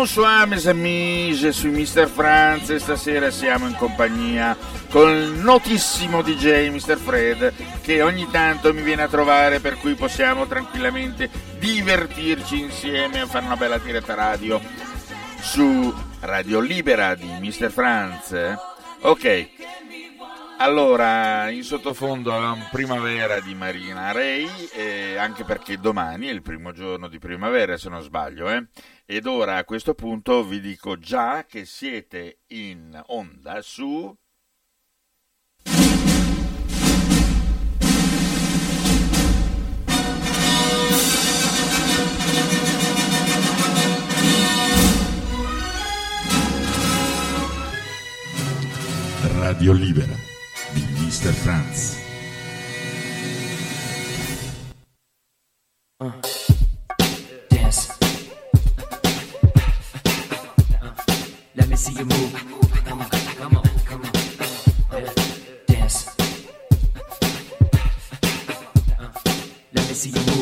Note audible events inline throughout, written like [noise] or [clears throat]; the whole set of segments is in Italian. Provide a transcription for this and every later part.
Bonsoir mes amis, suis Mr. Franz e stasera siamo in compagnia con il notissimo DJ Mr. Fred che ogni tanto mi viene a trovare per cui possiamo tranquillamente divertirci insieme a fare una bella diretta radio su Radio Libera di Mr. Franz. eh? Ok, allora, in sottofondo avevamo Primavera di Marina Ray, eh, anche perché domani è il primo giorno di primavera, se non sbaglio, eh? Ed ora a questo punto vi dico già che siete in onda su... Radio Libera Mr. Franz. Dance. Let me see you move. Dance. Let me see you move.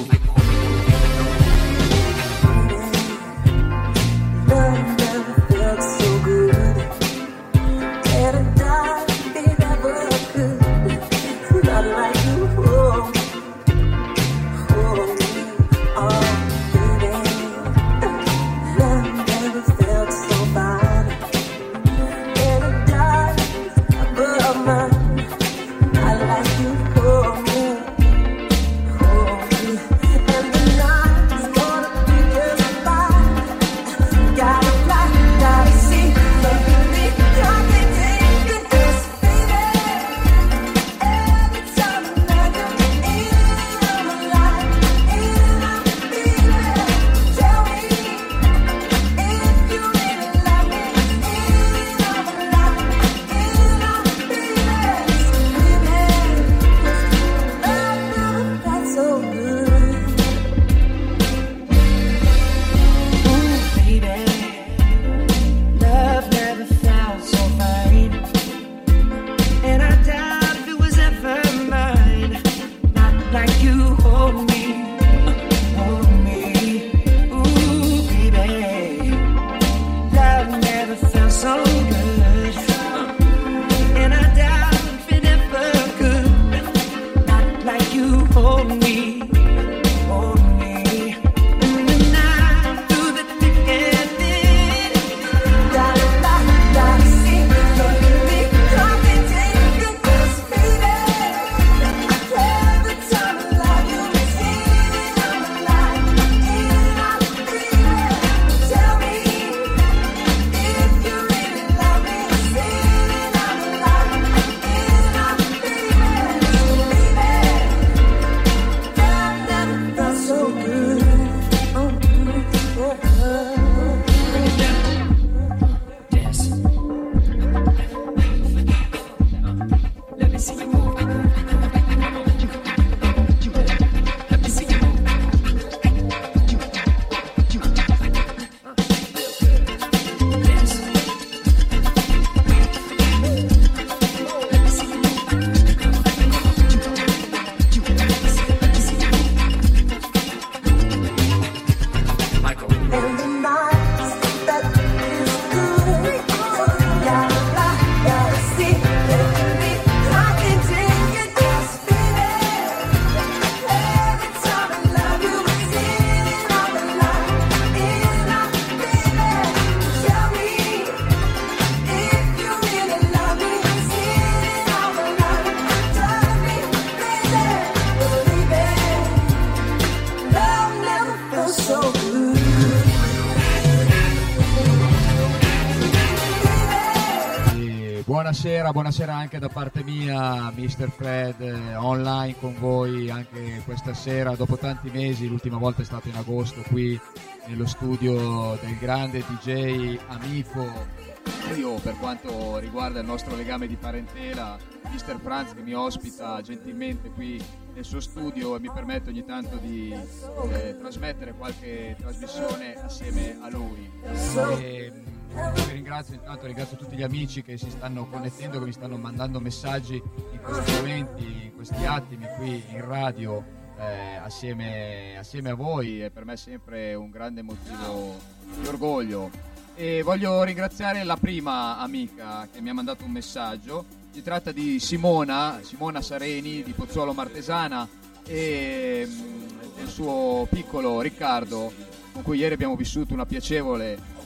Buonasera, buonasera anche da parte mia, Mr. Fred, eh, online con voi anche questa sera, dopo tanti mesi, l'ultima volta è stato in agosto qui nello studio del grande DJ Amico. Io per quanto riguarda il nostro legame di parentela, Mr. Franz che mi ospita gentilmente qui nel suo studio e mi permette ogni tanto di eh, trasmettere qualche trasmissione assieme a lui. E, ringrazio intanto, ringrazio tutti gli amici che si stanno connettendo, che mi stanno mandando messaggi in questi momenti, in questi attimi qui in radio eh, assieme, assieme a voi e per me è sempre un grande motivo di orgoglio. E voglio ringraziare la prima amica che mi ha mandato un messaggio. Si tratta di Simona, Simona Sareni di Pozzuolo Martesana e mm, del suo piccolo Riccardo con cui ieri abbiamo vissuto una piacevole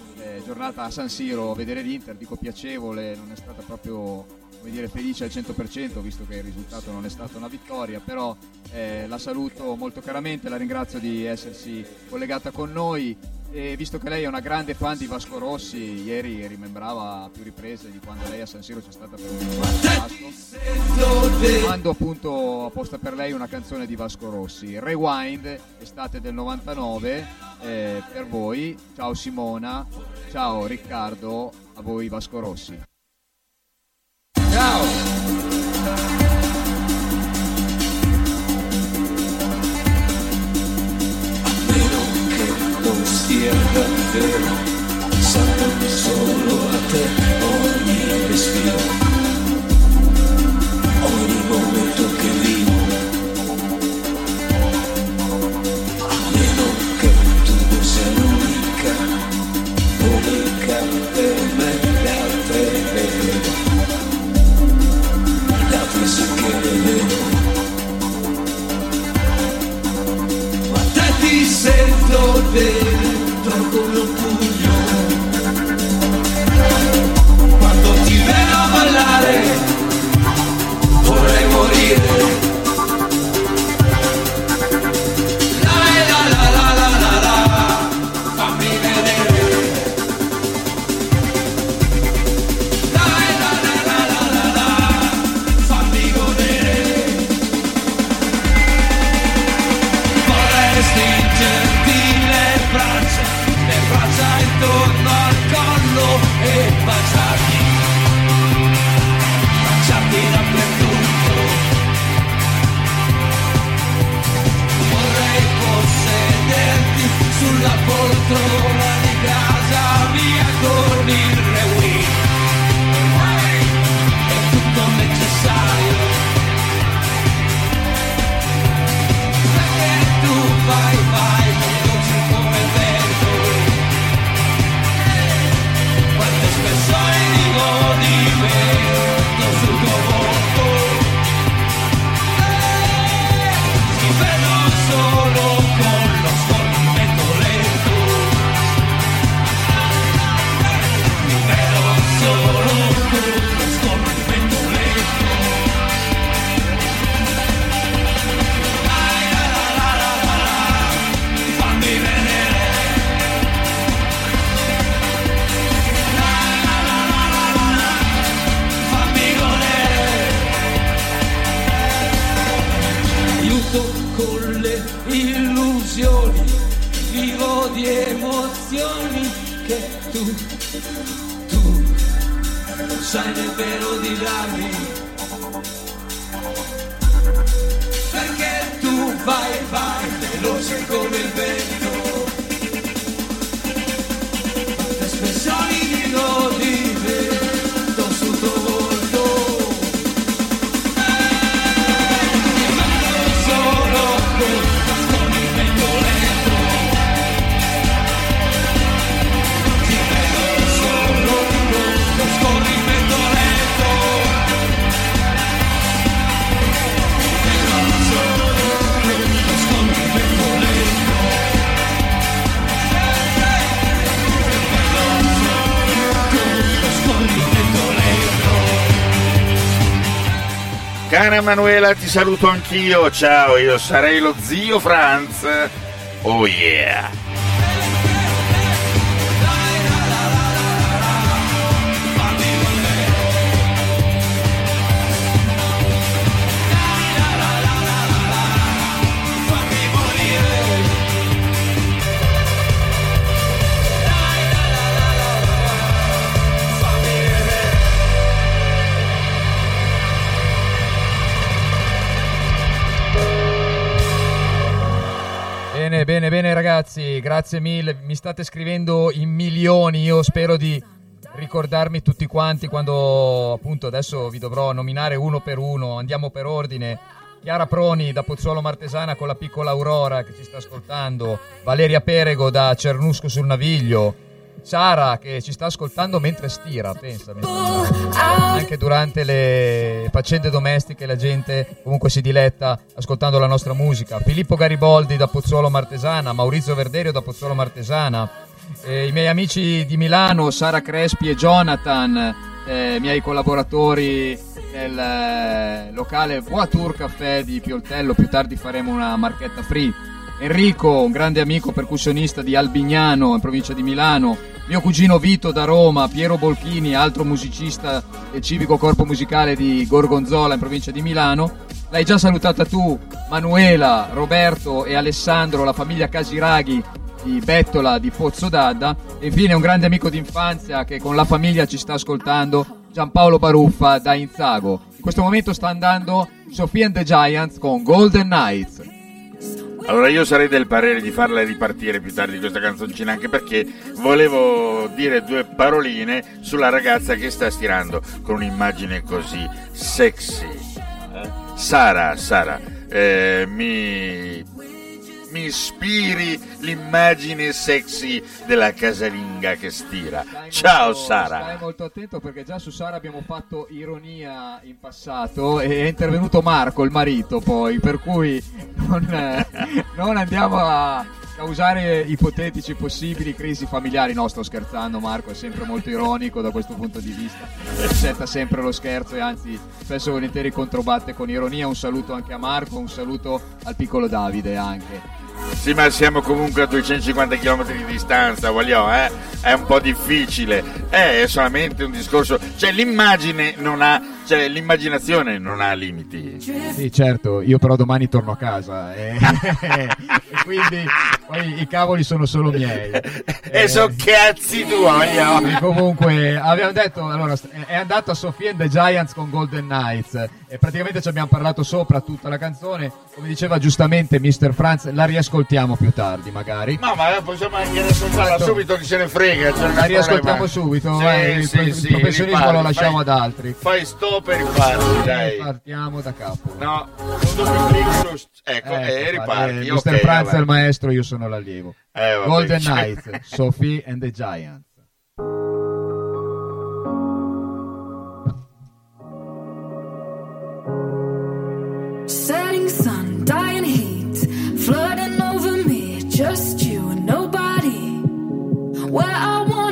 giornata a San Siro a vedere l'Inter, dico piacevole, non è stata proprio dire, felice al 100% visto che il risultato non è stata una vittoria, però eh, la saluto molto caramente, la ringrazio di essersi collegata con noi e visto che lei è una grande fan di Vasco Rossi, ieri rimembrava a più riprese di quando lei a San Siro c'è stata per un Vasco. Mando appunto apposta per lei una canzone di Vasco Rossi, Rewind, estate del 99, eh, per voi. Ciao Simona, ciao Riccardo, a voi Vasco Rossi. Ciao! meno che non sia davvero salvo solo a te ogni respiro sento Emanuela, ti saluto anch'io. Ciao, io sarei lo zio Franz. Oh yeah. Bene, bene, bene ragazzi, grazie mille. Mi state scrivendo in milioni, io spero di ricordarmi tutti quanti quando appunto adesso vi dovrò nominare uno per uno, andiamo per ordine. Chiara Proni da Pozzuolo Martesana con la piccola Aurora che ci sta ascoltando, Valeria Perego da Cernusco sul Naviglio, Sara che ci sta ascoltando mentre stira, pensa, anche durante le faccende domestiche la gente comunque si diletta ascoltando la nostra musica. Filippo Gariboldi da Pozzuolo Martesana, Maurizio Verderio da Pozzuolo Martesana, eh, i miei amici di Milano, Sara Crespi e Jonathan, eh, miei collaboratori nel eh, locale Voiture Caffè di Pioltello, più tardi faremo una marchetta free. Enrico, un grande amico percussionista di Albignano, in provincia di Milano, mio cugino Vito da Roma, Piero Bolchini, altro musicista del civico corpo musicale di Gorgonzola in provincia di Milano. L'hai già salutata tu, Manuela, Roberto e Alessandro, la famiglia Casiraghi di Bettola di Pozzo d'Adda. E infine un grande amico d'infanzia che con la famiglia ci sta ascoltando, Giampaolo Baruffa da Inzago. In questo momento sta andando Sofia and the Giants con Golden Knights. Allora io sarei del parere di farla ripartire più tardi questa canzoncina anche perché volevo dire due paroline sulla ragazza che sta stirando con un'immagine così sexy. Eh? Sara, Sara, eh, mi, mi ispiri l'immagine sexy della casalinga che stira. Stai Ciao molto- Sara. Stai molto attento perché già su Sara abbiamo fatto ironia in passato e è intervenuto Marco, il marito, poi, per cui non, eh, non andiamo a causare ipotetici possibili crisi familiari. No, sto scherzando, Marco è sempre molto ironico da questo punto di vista. Accetta sempre lo scherzo e anzi spesso e volentieri controbatte con ironia. Un saluto anche a Marco, un saluto al piccolo Davide anche. Sì, ma siamo comunque a 250 km di distanza, voglio, eh? È un po' difficile. Eh, è solamente un discorso. Cioè, l'immagine non ha. Cioè, l'immaginazione non ha limiti. Sì, certo, io però domani torno a casa e, [laughs] e quindi poi i cavoli sono solo miei. E so cazzi tuoi, oh. comunque abbiamo detto allora è andato a Sofia and the Giants con Golden Knights e praticamente ci abbiamo parlato sopra tutta la canzone come diceva giustamente Mr. Franz la riascoltiamo più tardi magari No, ma possiamo anche riascoltarla Certo. subito, chi se ne frega. La riascoltiamo problema. subito Sì, il, sì, il sì, professionismo riparti, lo lasciamo fai- ad altri Fai stop e riparti, dai. partiamo da capo No. Ecco, Ecco, e riparti. eh, Mr. Franz è il maestro io sono l'allievo Eh, Golden Knights Sophie and the Giants Setting sun, dying heat, flooding over me. Just you and nobody. Where I wanna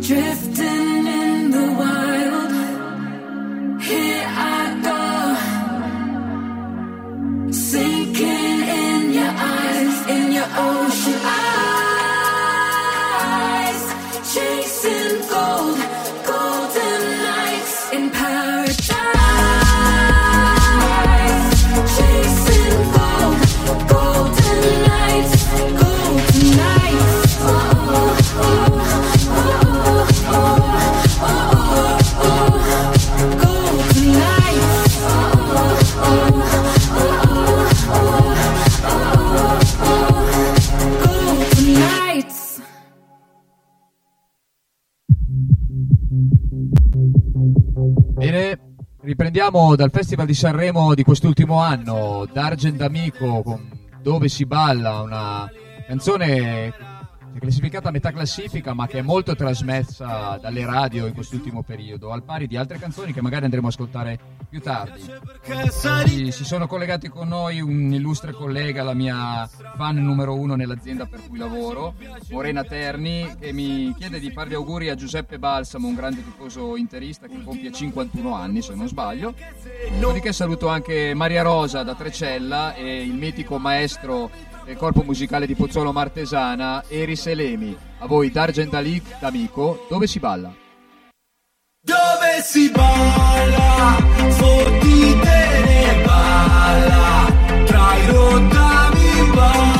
drifting in the wild. Riprendiamo dal Festival di Sanremo di quest'ultimo anno, D'Argent Amico Dove si balla, una canzone è classificata a metà classifica ma che è molto trasmessa dalle radio in quest'ultimo periodo, al pari di altre canzoni che magari andremo a ascoltare più tardi. Si, si sono collegati con noi un illustre collega, la mia fan numero uno nell'azienda per cui lavoro, Morena Terni, che mi chiede di fare gli auguri a Giuseppe Balsamo, un grande tifoso interista che compie 51 anni, se non sbaglio. Dopodiché saluto anche Maria Rosa da Trecella e il mitico maestro del corpo musicale di Pozzolo Martesana, Eris Elemi. A voi D'Argent Ali, d'amico, dove si balla? Dove si balla, fottite ne balla, tra i rottami balla,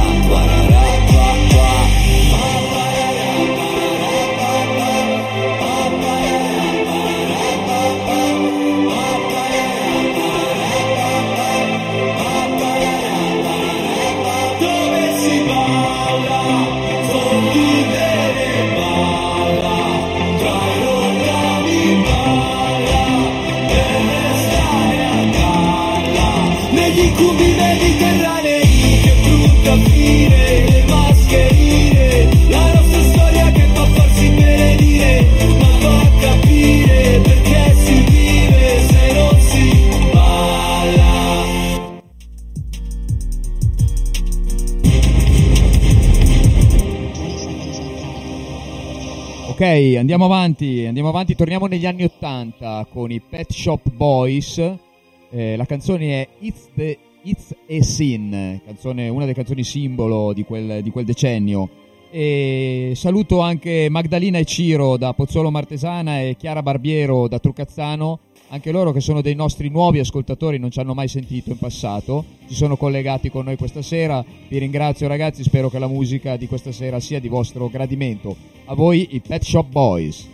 Ok, andiamo avanti, andiamo avanti, torniamo negli anni 80 con i Pet Shop Boys. Eh, la canzone è It's, the, It's a Sin, canzone, una delle canzoni simbolo di quel, di quel decennio. E saluto anche Magdalena e Ciro da Pozzolo Martesana e Chiara Barbiero da Trucazzano, anche loro che sono dei nostri nuovi ascoltatori, non ci hanno mai sentito in passato, si sono collegati con noi questa sera. Vi ringrazio ragazzi, spero che la musica di questa sera sia di vostro gradimento. A voi i Pet Shop Boys.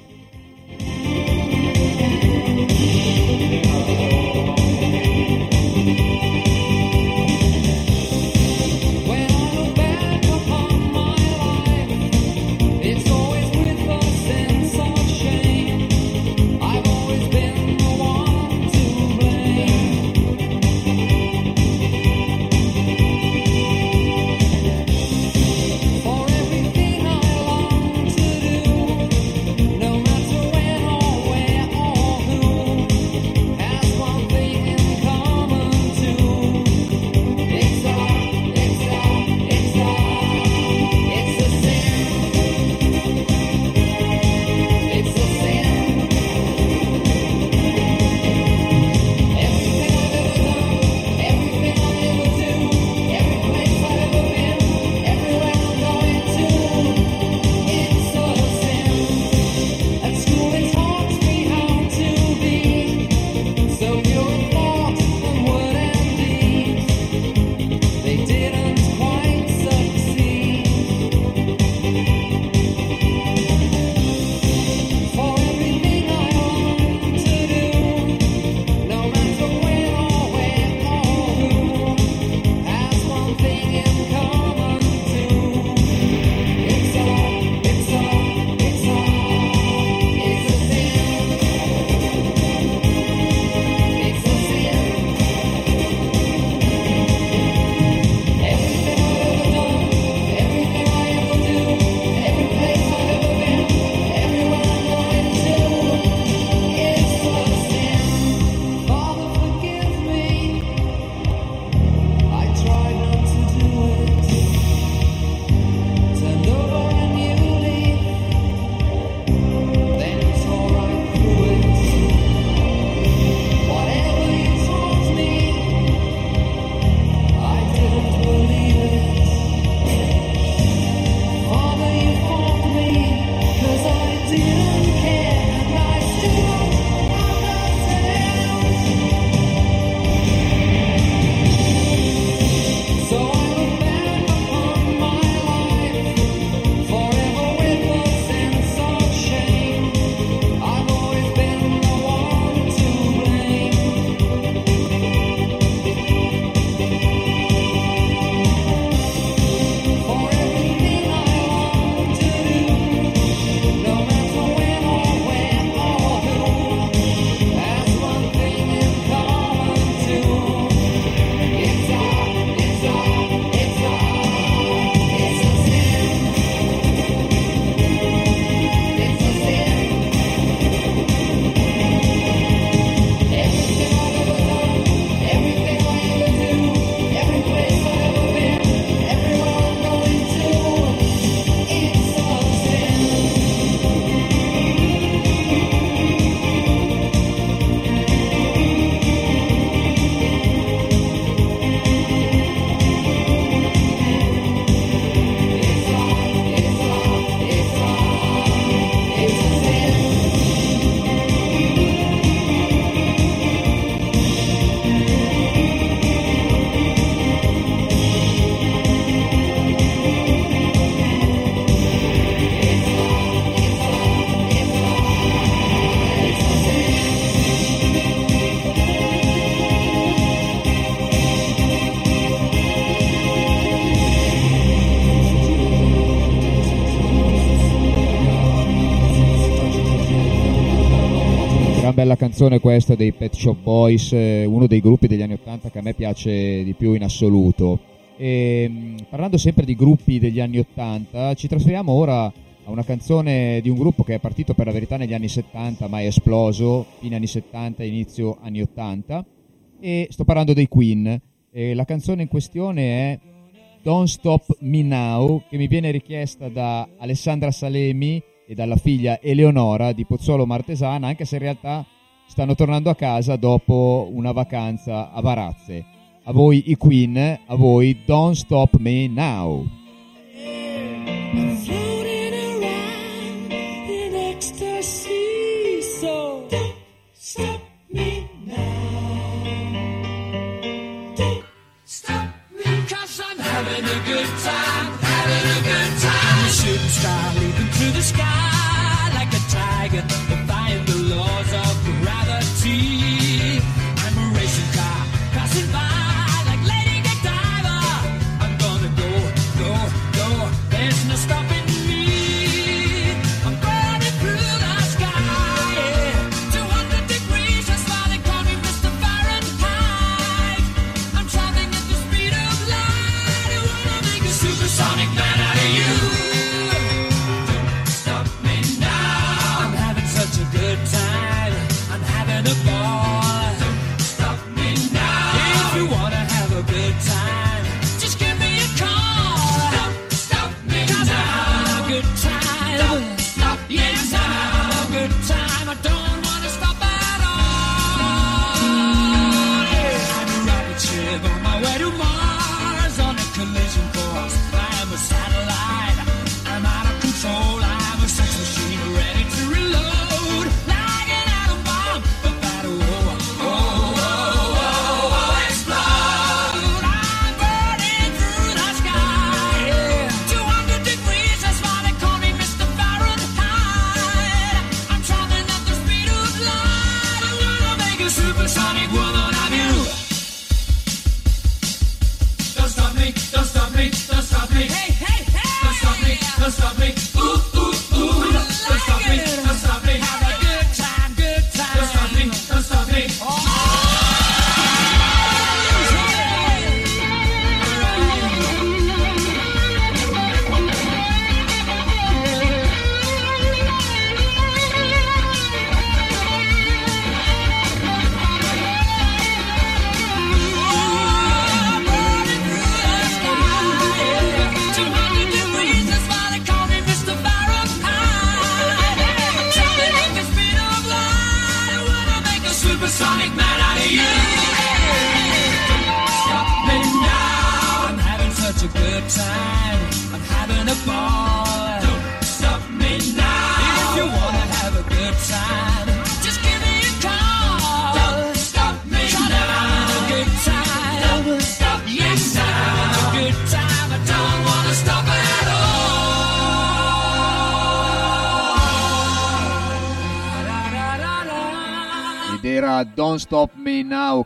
Bella canzone questa dei Pet Shop Boys, eh, uno dei gruppi degli anni 80 che a me piace di più in assoluto. E, mh, parlando sempre di gruppi degli anni 80, ci trasferiamo ora a una canzone di un gruppo che è partito per la verità negli anni 70 ma è esploso, fine anni 70 inizio anni 80 e sto parlando dei Queen. E la canzone in questione è Don't Stop Me Now che mi viene richiesta da Alessandra Salemi e dalla figlia Eleonora di Pozzolo Martesana anche se in realtà stanno tornando a casa dopo una vacanza a Varazze. A voi i Queen, a voi Don't Stop Me Now. Floating around in ecstasy, so don't stop me now. Don't stop me, cause I'm having a good time, having a good time. A shooting star leaping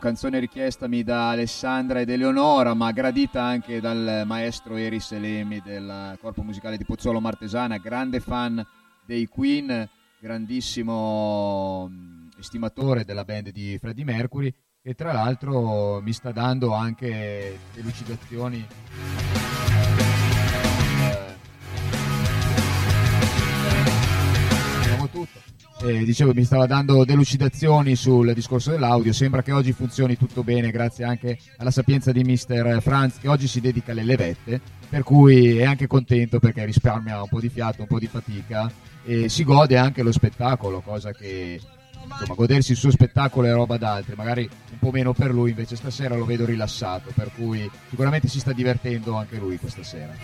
canzone richiestami da Alessandra ed Eleonora, ma gradita anche dal maestro Eri Selemi del corpo musicale di Pozzolo Martesana, grande fan dei Queen, grandissimo mh, estimatore della band di Freddie Mercury, che tra l'altro mi sta dando anche delucidazioni. Eh, tutto. Eh, dicevo, mi stava dando delucidazioni sul discorso dell'audio. Sembra che oggi funzioni tutto bene, grazie anche alla sapienza di Mr. Franz, che oggi si dedica alle levette. Per cui è anche contento perché risparmia un po' di fiato, un po' di fatica e si gode anche lo spettacolo, cosa che insomma, godersi il suo spettacolo è roba d'altri. Magari un po' meno per lui, invece stasera lo vedo rilassato. Per cui sicuramente si sta divertendo anche lui questa sera.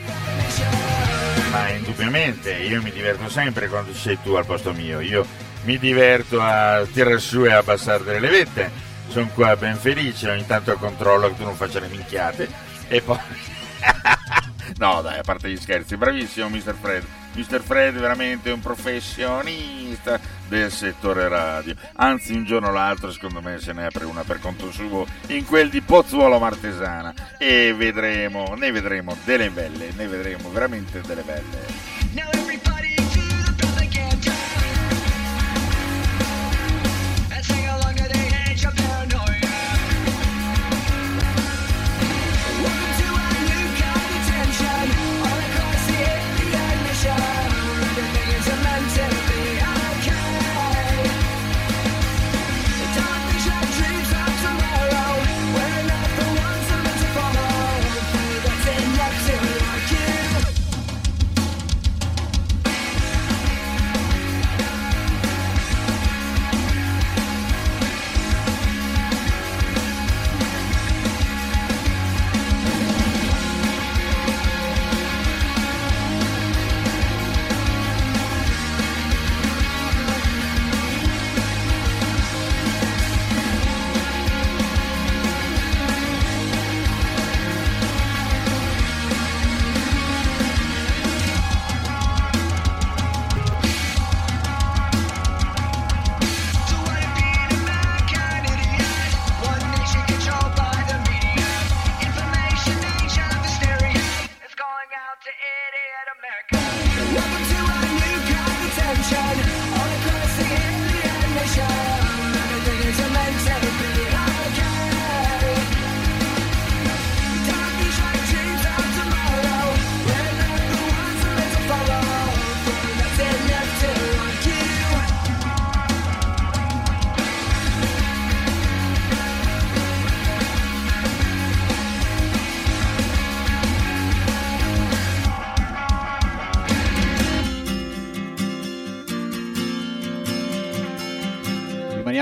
Ma indubbiamente, io mi diverto sempre quando sei tu al posto mio. Io mi diverto a tirare su e abbassare delle levette. Sono qua ben felice, ogni tanto controllo che tu non faccia le minchiate. E poi... [laughs] no dai, a parte gli scherzi, bravissimo Mr. Fred. Mr. Fred è veramente un professionista del settore radio. Anzi, un giorno o l'altro, secondo me, se ne apre una per conto suo in quel di Pozzuolo Martesana. E vedremo, ne vedremo delle belle, ne vedremo veramente delle belle.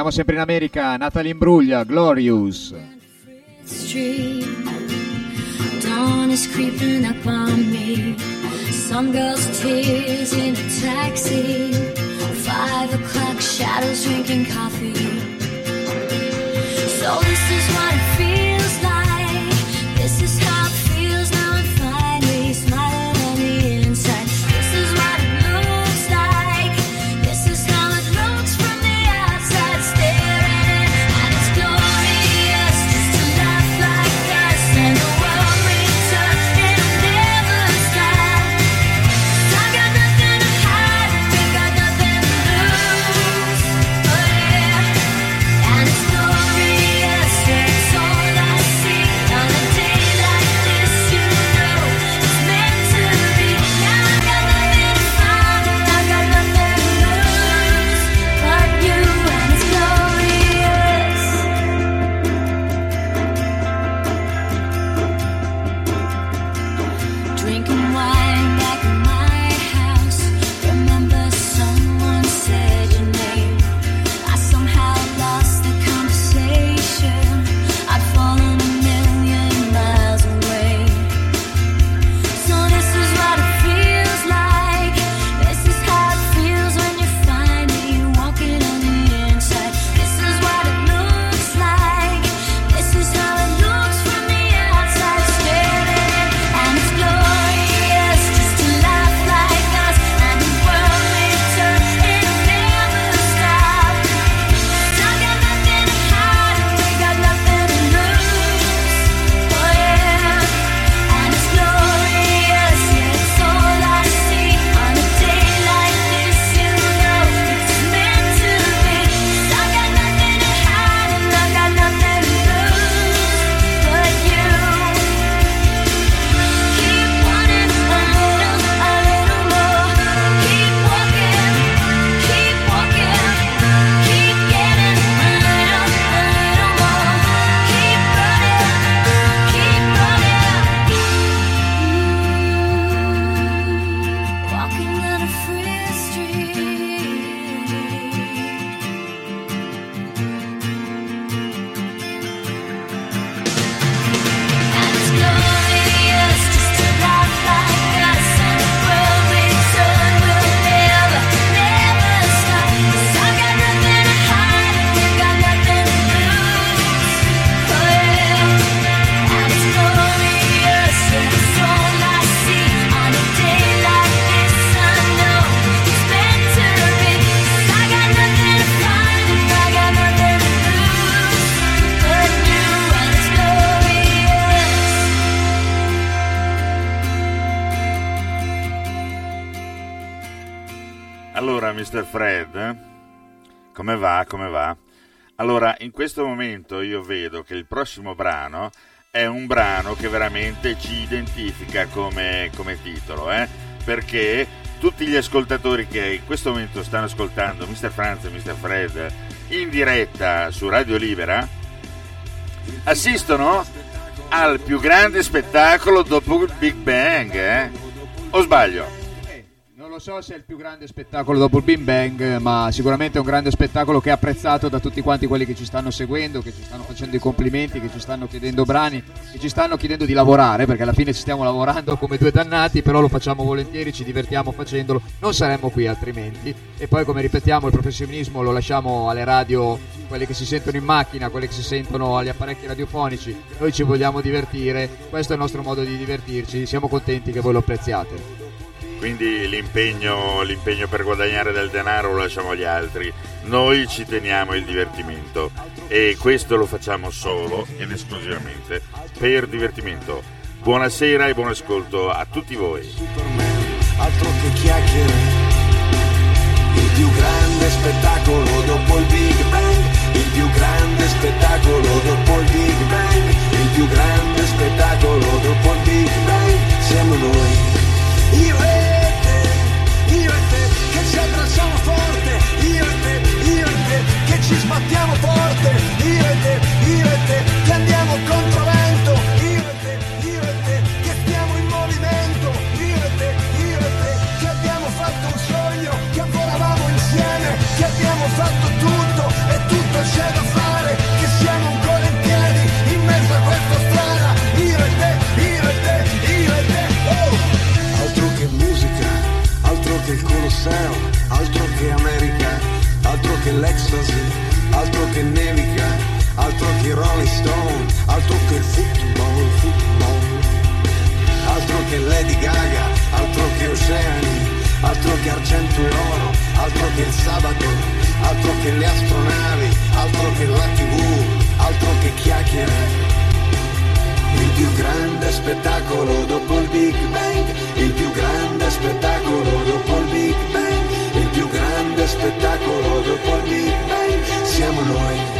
Rimaniamo sempre in America, Natalie Imbruglia, Glorious. Dawn is creeping up on me. Some girl's tears in a taxi. Five o'clock shadows drinking coffee. So this is what come va? Allora, in questo momento io vedo che il prossimo brano è un brano che veramente ci identifica come, come titolo, eh? perché tutti gli ascoltatori che in questo momento stanno ascoltando Mr. Franz e Mr. Fred in diretta su Radio Libera assistono al più grande spettacolo dopo il Big Bang, eh? O sbaglio? Non so se è il più grande spettacolo dopo il Big Bang, ma sicuramente è un grande spettacolo che è apprezzato da tutti quanti quelli che ci stanno seguendo, che ci stanno facendo i complimenti, che ci stanno chiedendo brani, che ci stanno chiedendo di lavorare, perché alla fine ci stiamo lavorando come due dannati, però lo facciamo volentieri, ci divertiamo facendolo, non saremmo qui altrimenti. E poi come ripetiamo il professionismo lo lasciamo alle radio, quelle che si sentono in macchina, quelle che si sentono agli apparecchi radiofonici, noi ci vogliamo divertire, questo è il nostro modo di divertirci, siamo contenti che voi lo apprezziate. Quindi l'impegno, l'impegno per guadagnare del denaro lo lasciamo agli altri. Noi ci teniamo il divertimento e questo lo facciamo solo ed esclusivamente per divertimento. Buonasera e buon ascolto a tutti voi. altro che chiacchiere. Il più grande spettacolo dopo il Big Bang, il più grande spettacolo dopo il Big Bang, il più grande spettacolo dopo il Big Bang, battiamo forte, irete, irete, che andiamo contro vento, irete, irete, che stiamo in movimento, irete, irete, che abbiamo fatto un sogno, che volavamo insieme, che abbiamo fatto tutto e tutto c'è da fare, che siamo ancora in piedi in mezzo a questa strada, irete, irete, irete, oh! Altro che musica, altro che il Colosseo, altro che America, altro che l'ecstasy nevica, altro che Rolling Stone, altro che il football, football, altro che Lady Gaga, altro che oceani, altro che argento e oro, altro che il sabato, altro che le astronavi, altro che la tv, altro che chiacchiere. Il più grande spettacolo dopo il Big Bang, il più grande spettacolo dopo il Big Bang, il più grande spettacolo dopo il Big Bang, siamo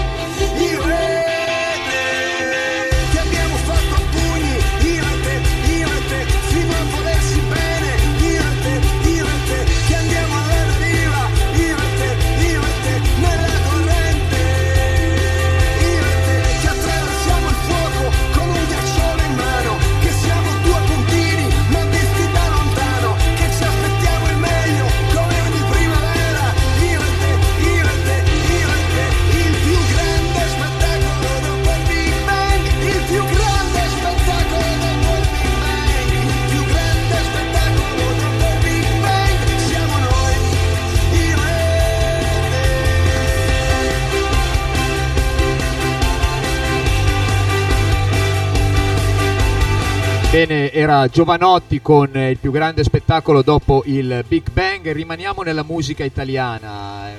Bene, era Giovanotti con eh, il più grande spettacolo dopo il Big Bang. Rimaniamo nella musica italiana. Eh,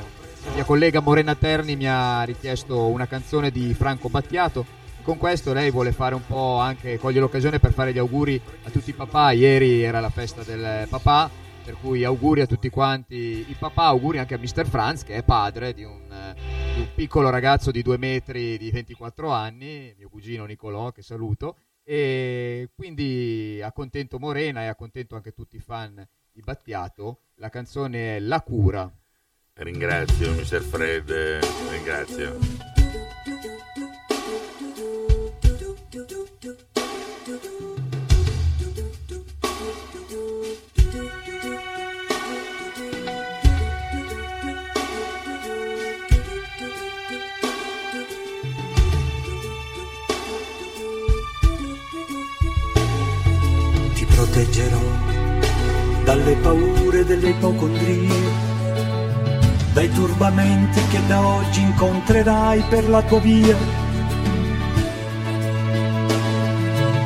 Mia collega Morena Terni mi ha richiesto una canzone di Franco Battiato. Con questo lei vuole fare un po' anche, coglie l'occasione per fare gli auguri a tutti i papà. Ieri era la festa del papà, per cui auguri a tutti quanti i papà, auguri anche a Mr. Franz che è padre di un, eh, di un piccolo ragazzo di due metri di 24 anni, mio cugino Nicolò che saluto e quindi accontento Morena e accontento anche tutti i fan di Battiato. La canzone è La cura. Ringrazio Mr. Fred, eh, ringrazio. Proteggerò dalle paure delle ipocondrie, dai turbamenti che da oggi incontrerai per la tua via,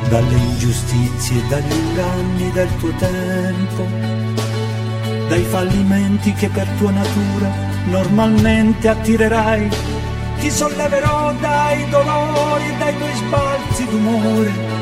dalle ingiustizie, dagli inganni del tuo tempo, dai fallimenti che per tua natura normalmente attirerai. Ti solleverò dai dolori e dai tuoi sbalzi d'umore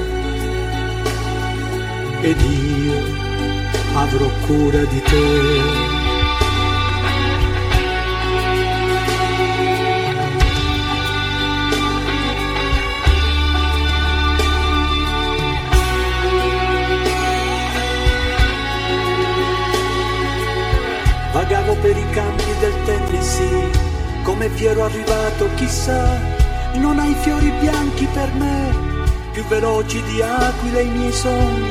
ed io avrò cura di te. Vagavo per i campi del Tennessee, come fiero arrivato chissà, non hai fiori bianchi per me, più veloci di aquile i miei sogni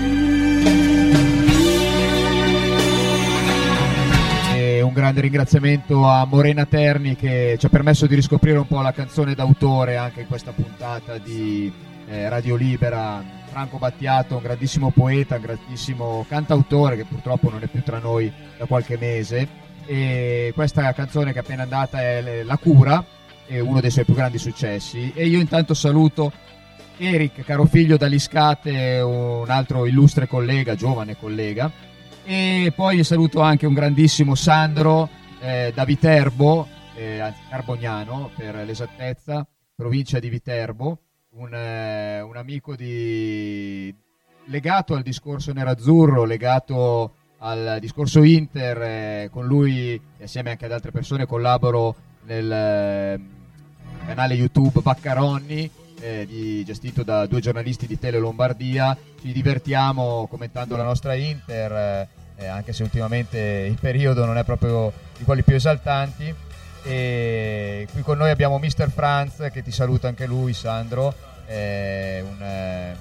Un grande ringraziamento a Morena Terni che ci ha permesso di riscoprire un po' la canzone d'autore anche in questa puntata di eh, Radio Libera. Franco Battiato, un grandissimo poeta, un grandissimo cantautore che purtroppo non è più tra noi da qualche mese. E questa canzone che è appena andata è La cura, è uno dei suoi più grandi successi. E io intanto saluto Eric, caro figlio d'Aliscate, un altro illustre collega, giovane collega. E poi saluto anche un grandissimo Sandro eh, da Viterbo, eh, anzi Carbognano per l'esattezza, provincia di Viterbo, un, eh, un amico di... legato al discorso nerazzurro, legato al discorso Inter, eh, con lui e assieme anche ad altre persone collaboro nel eh, canale YouTube Baccaronni, eh, di- gestito da due giornalisti di Tele Lombardia. Ci divertiamo commentando la nostra Inter, eh, eh, anche se ultimamente il periodo non è proprio di quelli più esaltanti. E qui con noi abbiamo Mr. Franz che ti saluta anche lui, Sandro. È un, eh,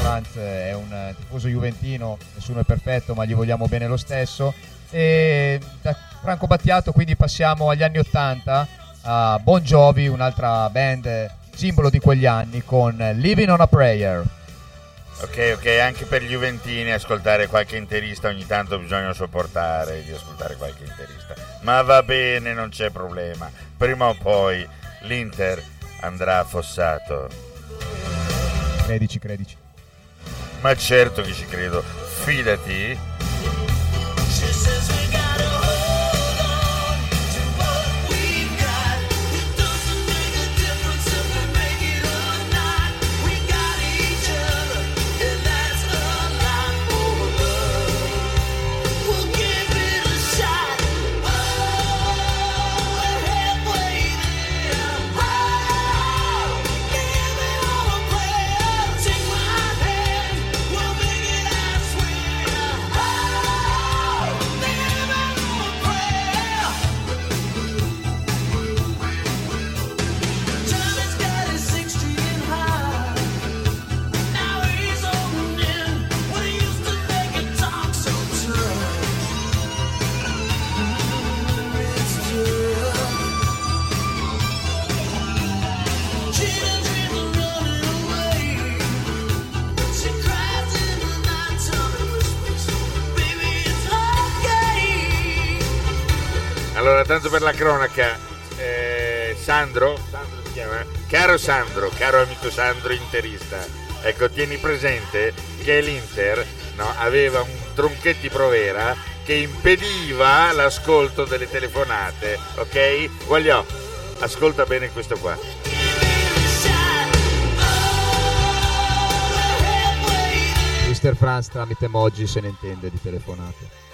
Franz è un eh, tifoso juventino, nessuno è perfetto, ma gli vogliamo bene lo stesso. E da Franco Battiato quindi passiamo agli anni 80 a Bon Jovi, un'altra band simbolo di quegli anni con Living on a Prayer. Ok, ok, anche per gli Juventini ascoltare qualche interista ogni tanto bisogna sopportare di ascoltare qualche interista. Ma va bene, non c'è problema. Prima o poi l'Inter andrà affossato. Credici, credici. Ma certo che ci credo. Fidati. Allora, tanto per la cronaca, eh, Sandro, Sandro si chiama? Caro Sandro, caro amico Sandro interista, ecco, tieni presente che l'Inter no, aveva un Tronchetti Provera che impediva l'ascolto delle telefonate, ok? Voglio, ascolta bene questo qua. Mr. Franz tramite emoji se ne intende di telefonate.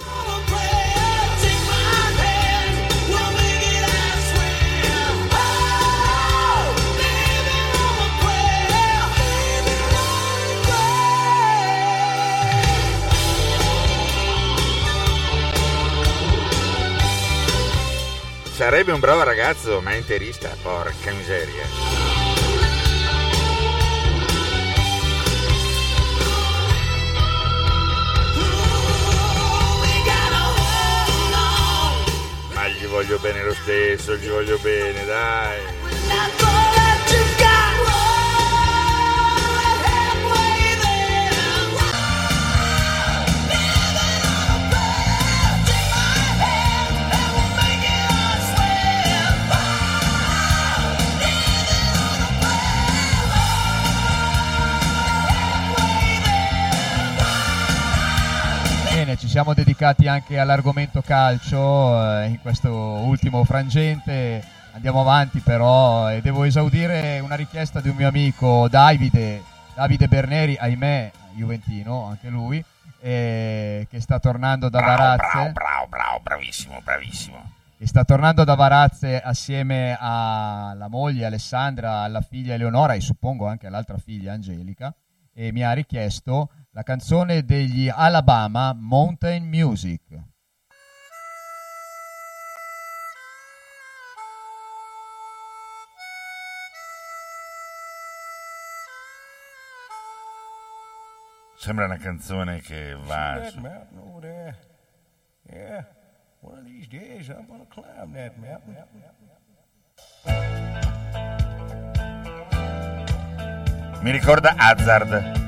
Sarebbe un bravo ragazzo, ma è interista, porca miseria. Ma gli voglio bene lo stesso, gli voglio bene, dai. Siamo dedicati anche all'argomento calcio eh, in questo ultimo frangente. Andiamo avanti però e devo esaudire una richiesta di un mio amico Davide, Davide Berneri, ahimè, Juventino, anche lui, eh, che sta tornando da Varazze. Bravo, bravo, bravo, bravissimo, bravissimo. e sta tornando da Varazze assieme alla moglie Alessandra, alla figlia Eleonora e suppongo anche all'altra figlia Angelica e mi ha richiesto la canzone degli Alabama Mountain Music. Sembra una canzone che va. Su... Yeah, one of these days Mi ricorda Hazard.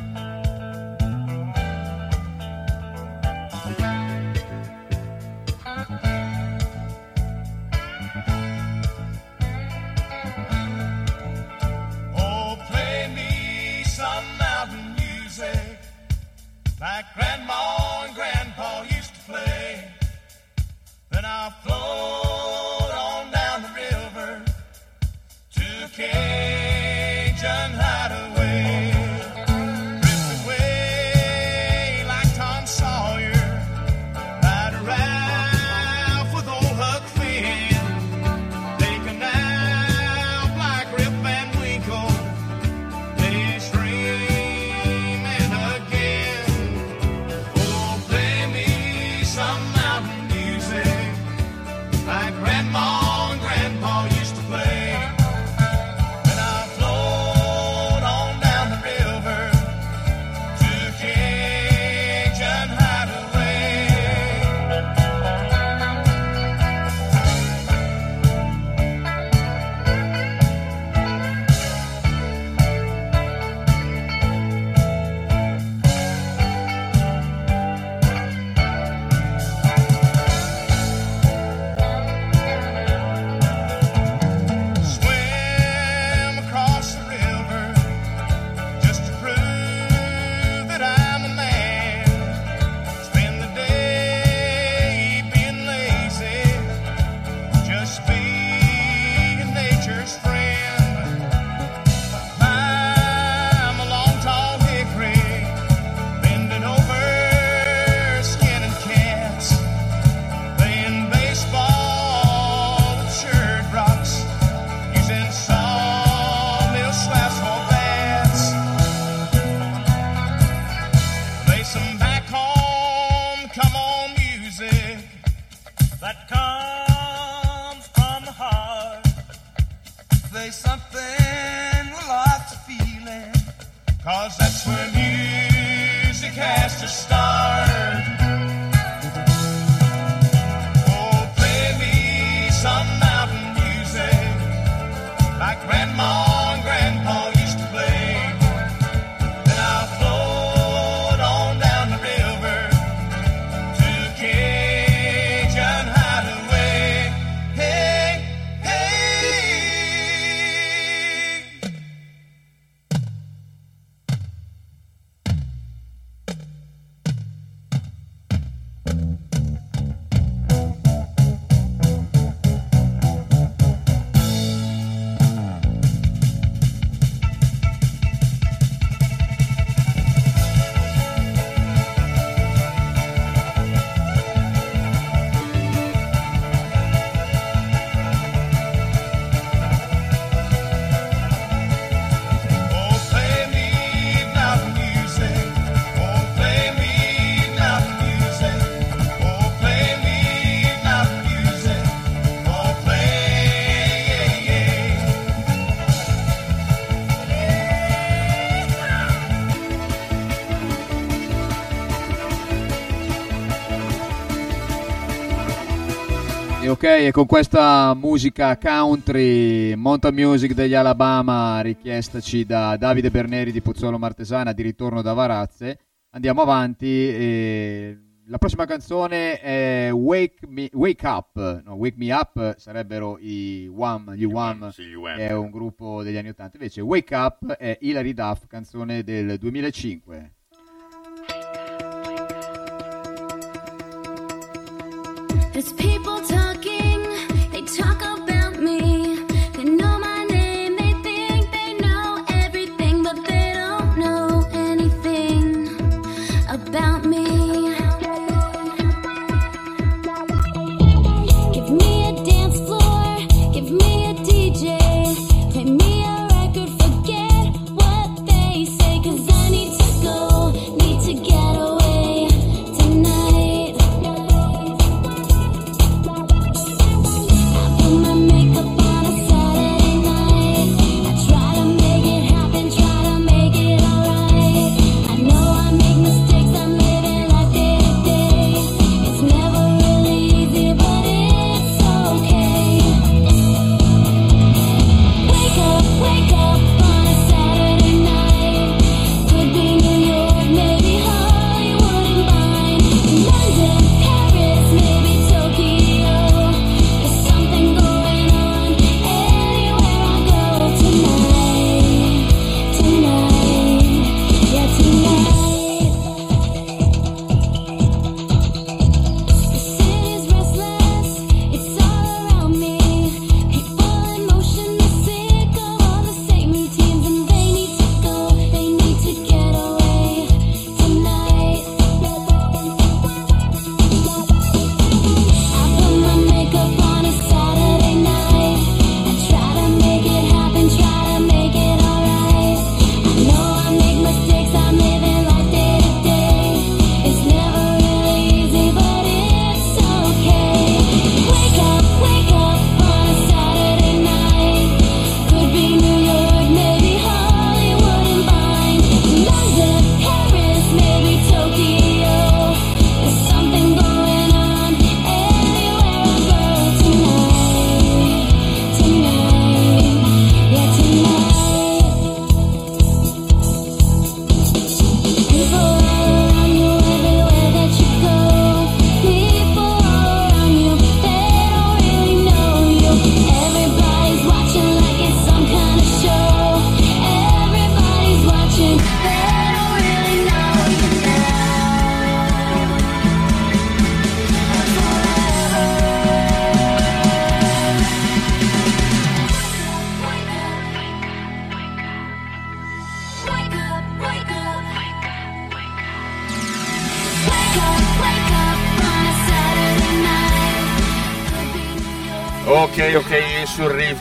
Ok, e con questa musica country, mountain Music degli Alabama, richiestaci da Davide Berneri di Pozzuolo Martesana di ritorno da Varazze, andiamo avanti. la prossima canzone è Wake, me, Wake Up, no, Wake Me Up sarebbero i Wham, gli Wham, sì, è un gruppo degli anni 80, invece Wake Up è Hilary Duff, canzone del 2005. There's people talking, they talk about.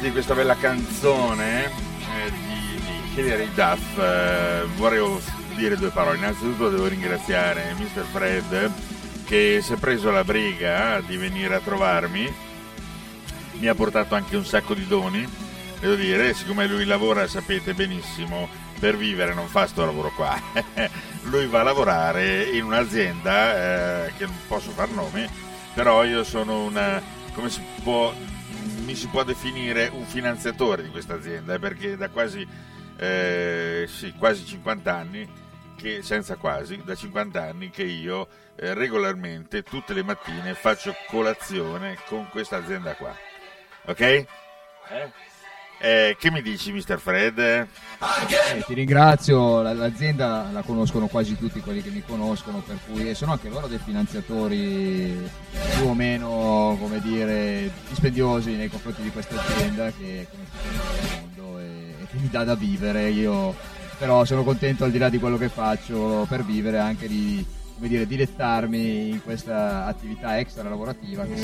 Di questa bella canzone eh, di, di Hilary Duff eh, vorrei dire due parole. Innanzitutto devo ringraziare Mr. Fred che si è preso la briga di venire a trovarmi, mi ha portato anche un sacco di doni, devo dire, siccome lui lavora, sapete benissimo, per vivere non fa sto lavoro qua, [laughs] lui va a lavorare in un'azienda eh, che non posso far nomi, però io sono una, come si può, mi si può definire un finanziatore di questa azienda, perché da quasi, eh, sì, quasi 50 anni, che, senza quasi, da 50 anni che io eh, regolarmente tutte le mattine faccio colazione con questa azienda qua. Ok? Eh? Eh, che mi dici, Mr. Fred? Eh, ti ringrazio, la- l'azienda la conoscono quasi tutti quelli che mi conoscono, per cui e sono anche loro dei finanziatori più o meno, come dire, dispendiosi nei confronti di questa azienda che conosco nel mondo e, e che mi dà da vivere. Io però sono contento al di là di quello che faccio per vivere anche di come dire, dilettarmi in questa attività extra lavorativa che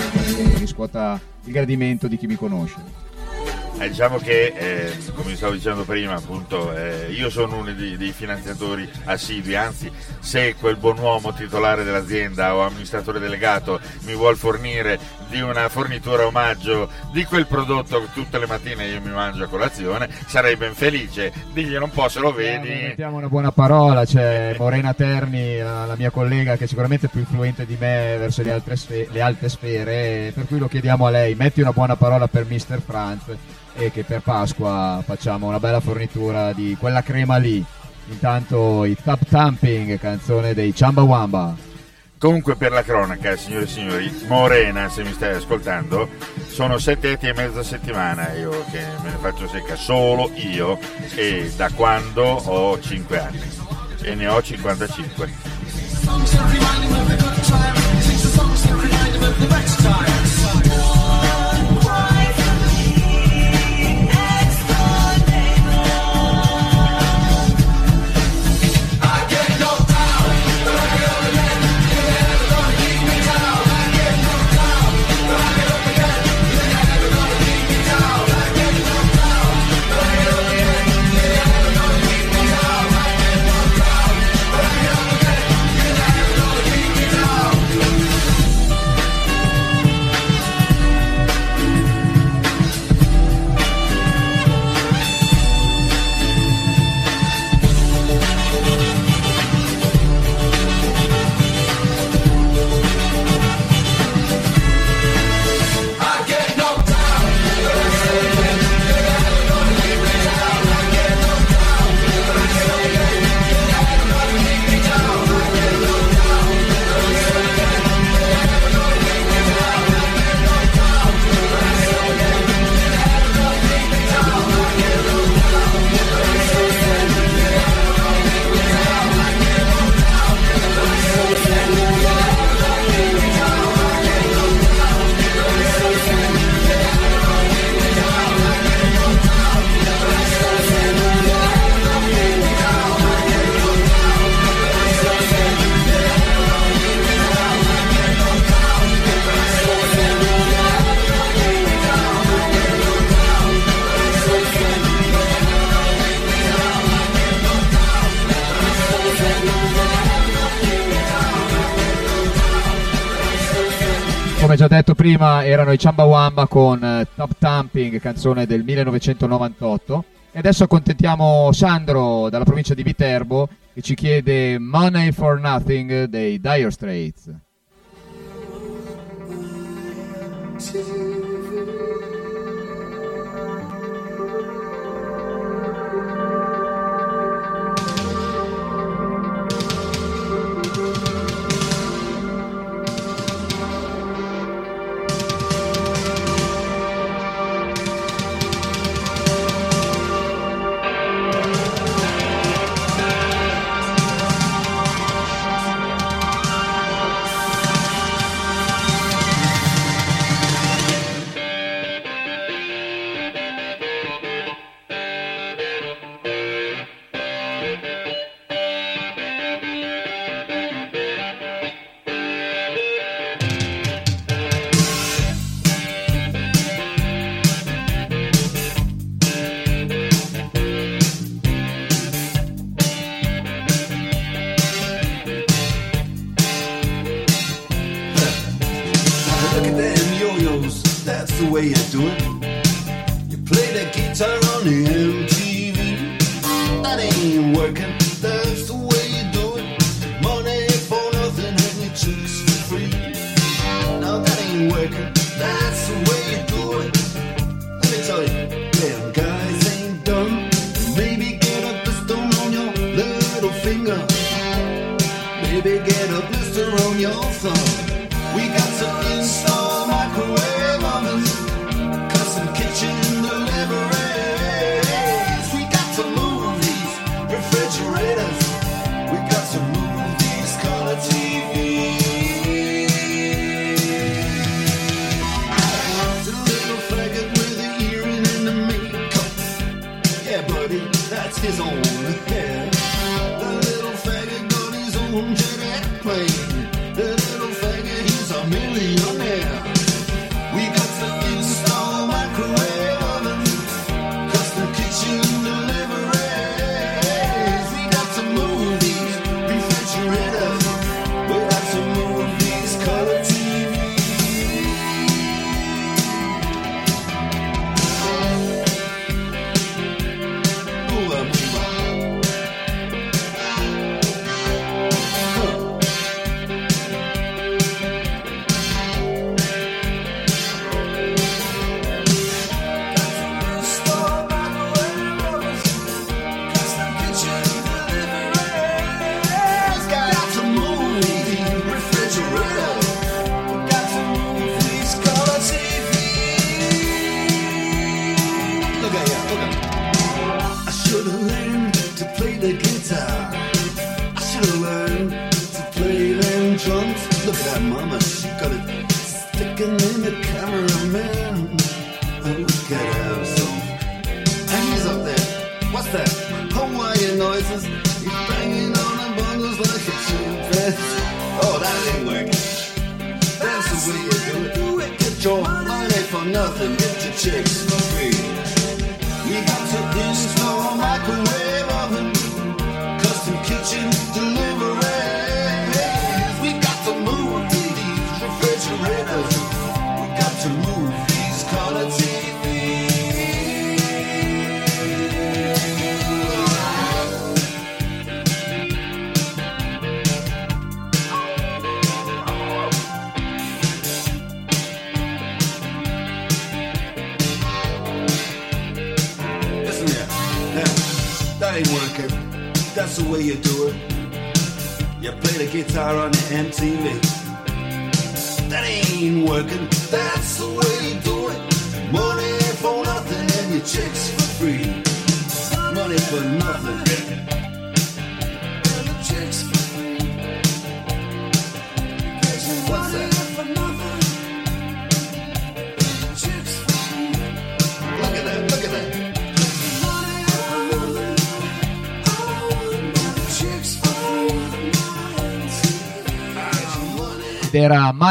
riscuota il gradimento di chi mi conosce. Eh, diciamo che, eh, come stavo dicendo prima, appunto, eh, io sono uno dei, dei finanziatori assidui, anzi, se quel buon uomo titolare dell'azienda o amministratore delegato mi vuol fornire di una fornitura omaggio di quel prodotto che tutte le mattine io mi mangio a colazione, sarei ben felice. Diglielo un po' se lo vedi. Mettiamo una buona parola, c'è Morena Terni, la, la mia collega che è sicuramente più influente di me verso le, altre sfe- le alte sfere, per cui lo chiediamo a lei, metti una buona parola per Mr. Franz e che per Pasqua facciamo una bella fornitura di quella crema lì. Intanto i Tap Tamping, canzone dei Chamba Wamba. Comunque per la cronaca, signore e signori, Morena, se mi stai ascoltando, sono sette etti e mezza settimana io che me ne faccio secca solo io e da quando ho 5 anni e ne ho 55. Come già detto prima erano i Chumbawamba con eh, Top Tamping, canzone del 1998. E adesso accontentiamo Sandro dalla provincia di Viterbo che ci chiede Money for Nothing dei Dire Straits.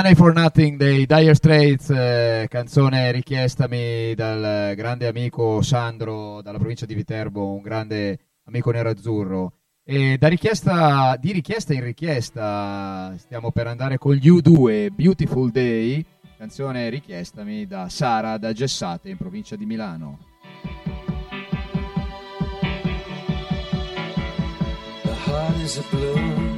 Money for Nothing dei Dire Straits, eh, canzone richiestami dal grande amico Sandro dalla provincia di Viterbo, un grande amico nero azzurro. E da richiesta, di richiesta in richiesta stiamo per andare con gli U2, Beautiful Day, canzone richiestami da Sara da Gessate in provincia di Milano. The heart is a blue.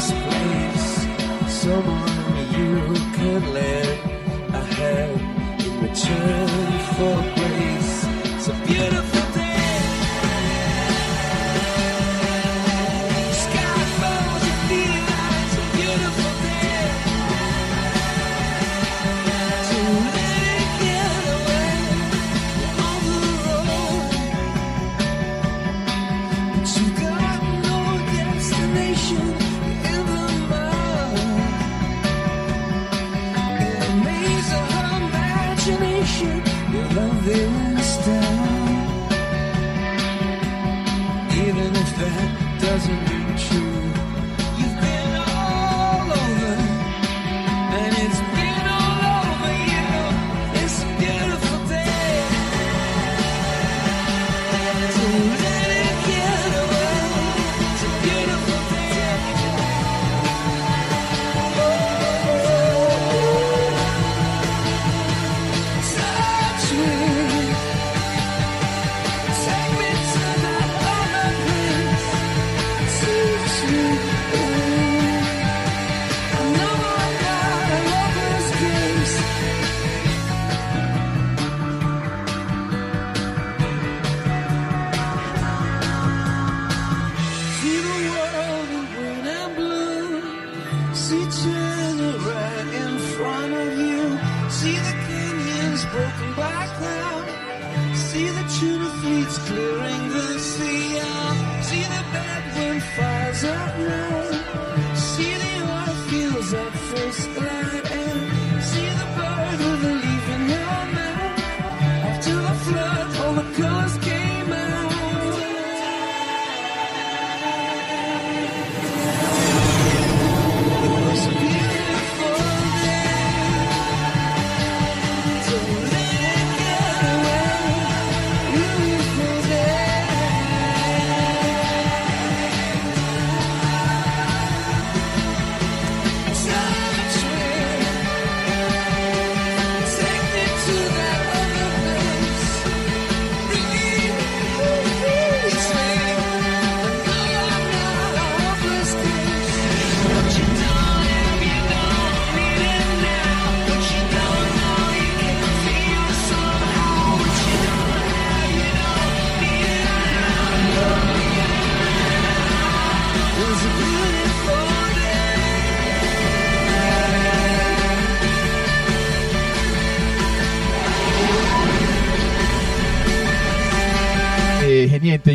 this place. Someone you can lend a hand in return for.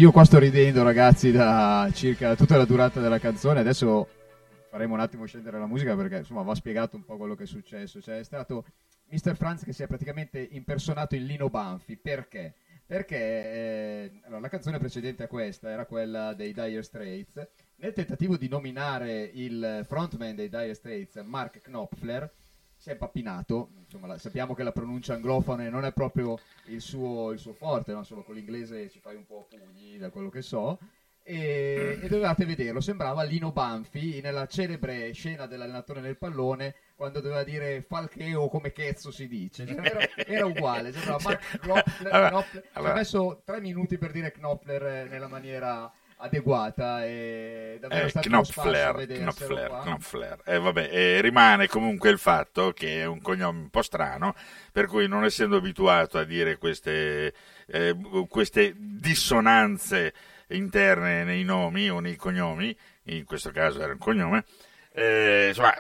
Io qua sto ridendo ragazzi da circa tutta la durata della canzone, adesso faremo un attimo scendere la musica perché insomma va spiegato un po' quello che è successo, cioè è stato Mr. Franz che si è praticamente impersonato in Lino Banfi, perché? Perché eh, allora, la canzone precedente a questa era quella dei Dire Straits, nel tentativo di nominare il frontman dei Dire Straits, Mark Knopfler, si è impappinato, insomma la- sappiamo che la pronuncia anglofona non è proprio il suo, il suo forte, no? solo con l'inglese ci fai un po' a pugni da quello che so, e, e dovevate vederlo, sembrava Lino Banfi nella celebre scena dell'allenatore nel pallone quando doveva dire Falcheo come cazzo si dice, Cioè, era, era uguale, sembrava Mark Knopfler, Allora, Knopfler- ci allora. ha messo tre minuti per dire Knopfler eh, nella maniera adeguata e davvero Eh, stato Knopfler, Knopfler. Knopfler. Eh, vabbè, eh, rimane comunque il fatto che è un cognome un po' strano, per cui non essendo abituato a dire queste, eh, queste dissonanze interne nei nomi o nei cognomi, in questo caso era un cognome, eh, insomma,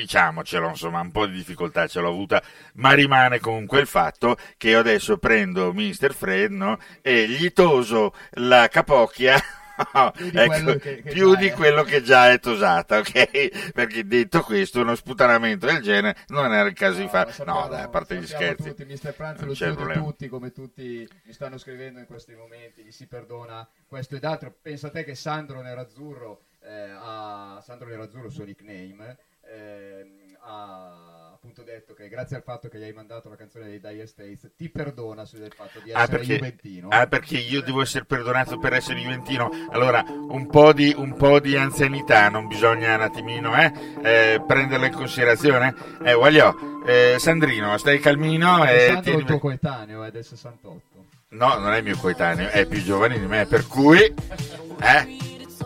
diciamocelo, insomma, un po' di difficoltà ce l'ho avuta, ma rimane comunque il fatto che io adesso prendo Mr. Fred no, e gli toso la capocchia [laughs] Più di ecco, quello che- che più già di è. quello che già è tosata, [laughs] ok? Perché detto questo, uno sputanamento del genere non era il caso di fare. No, dai, a parte gli sappiamo scherzi. tutti, Mr. Franz lo problema. tutti, come tutti mi stanno scrivendo in questi momenti, gli si perdona questo ed altro. Pensa te che Sandro Nerazzurro, eh, ha, Sandro Nerazzurro, il suo nickname, ehm, ha appunto detto che grazie al fatto che gli hai mandato la canzone dei Dire Straits ti perdona sul fatto di Ah essere perché, juventino. ah, perché io devo essere perdonato per essere juventino. Allora, un po' di, un po' di anzianità non bisogna un attimino eh, eh, prenderla in considerazione. Eh, voglio, eh, Sandrino, stai calmino e è tieni- il tuo coetaneo, è del 68. No, non è mio coetaneo, è più giovane di me, per cui eh,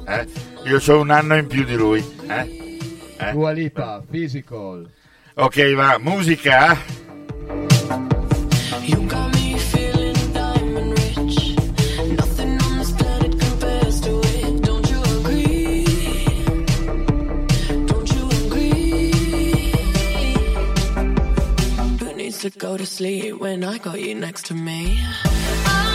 eh, io ho un anno in più di lui. Eh? Eh? Dua Lipa, Physical. Ok, va, musica. You got me feeling diamond rich. Nothing on this planet compares to it. Don't you agree? Don't you agree? Who needs to go to sleep when I got you next to me? All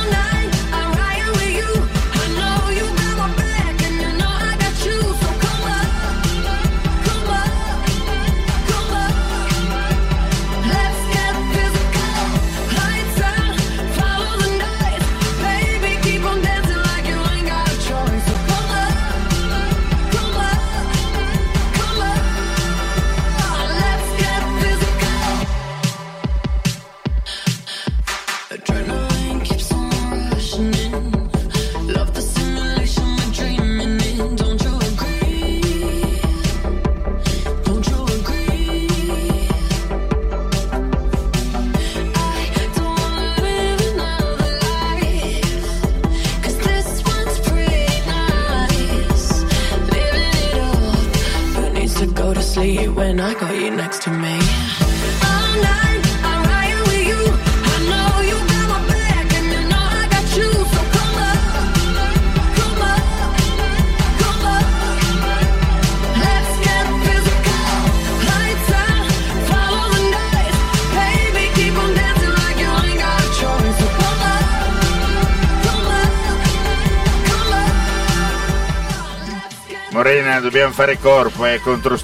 dobbiamo fare corpo eh, contro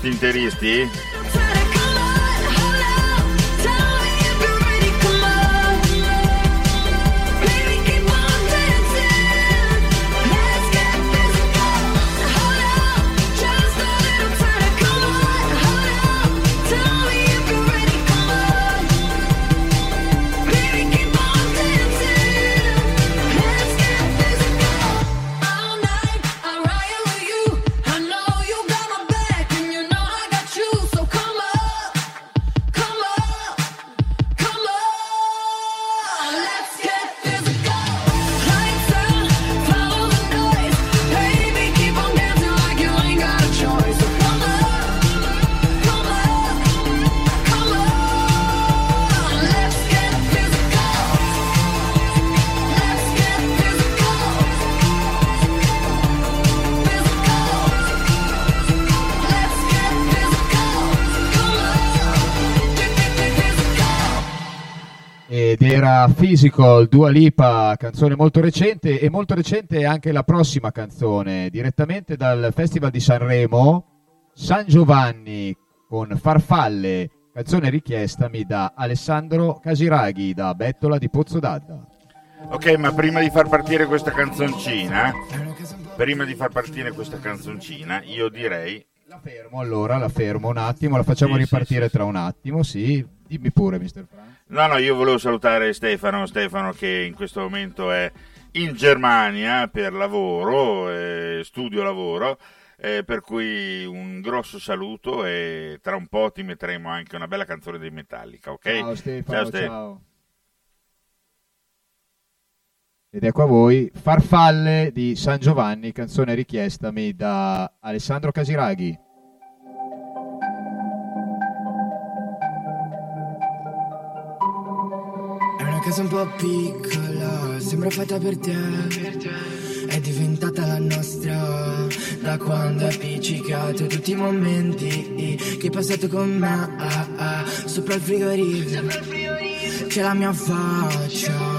sti Physical, Dua Lipa, canzone molto recente e molto recente è anche la prossima canzone, direttamente dal Festival di Sanremo, San Giovanni con Farfalle, canzone richiestami da Alessandro Casiraghi da Bettola di Pozzo d'Adda. Ok, ma prima di far partire questa canzoncina, prima di far partire questa canzoncina, io direi La fermo allora, la fermo un attimo, la facciamo Sì, sì, ripartire tra un attimo, sì, dimmi pure Mr. Frank. No, no, io volevo salutare Stefano, Stefano che in questo momento è in Germania per lavoro, eh, studio lavoro, eh, per cui un grosso saluto e tra un po' ti metteremo anche una bella canzone dei Metallica, ok? Ciao Stefano, Ste. ciao. Ed ecco a voi Farfalle di San Giovanni, canzone richiestami da Alessandro Casiraghi. È una casa un po' piccola, sembra fatta per te. È diventata la nostra da quando hai appiccicato tutti i momenti che hai passato con me. ah, ah, sopra il frigorifero c'è la mia faccia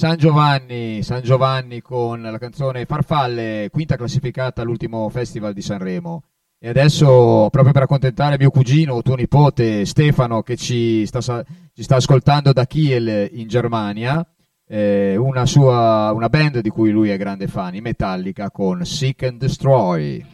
San Giovanni, San Giovanni con la canzone Farfalle, quinta classificata all'ultimo festival di Sanremo. E adesso, proprio per accontentare mio cugino, tuo nipote Stefano, che ci sta, ci sta ascoltando da Kiel in Germania, eh, una sua una band di cui lui è grande fan, i Metallica con Seek and Destroy.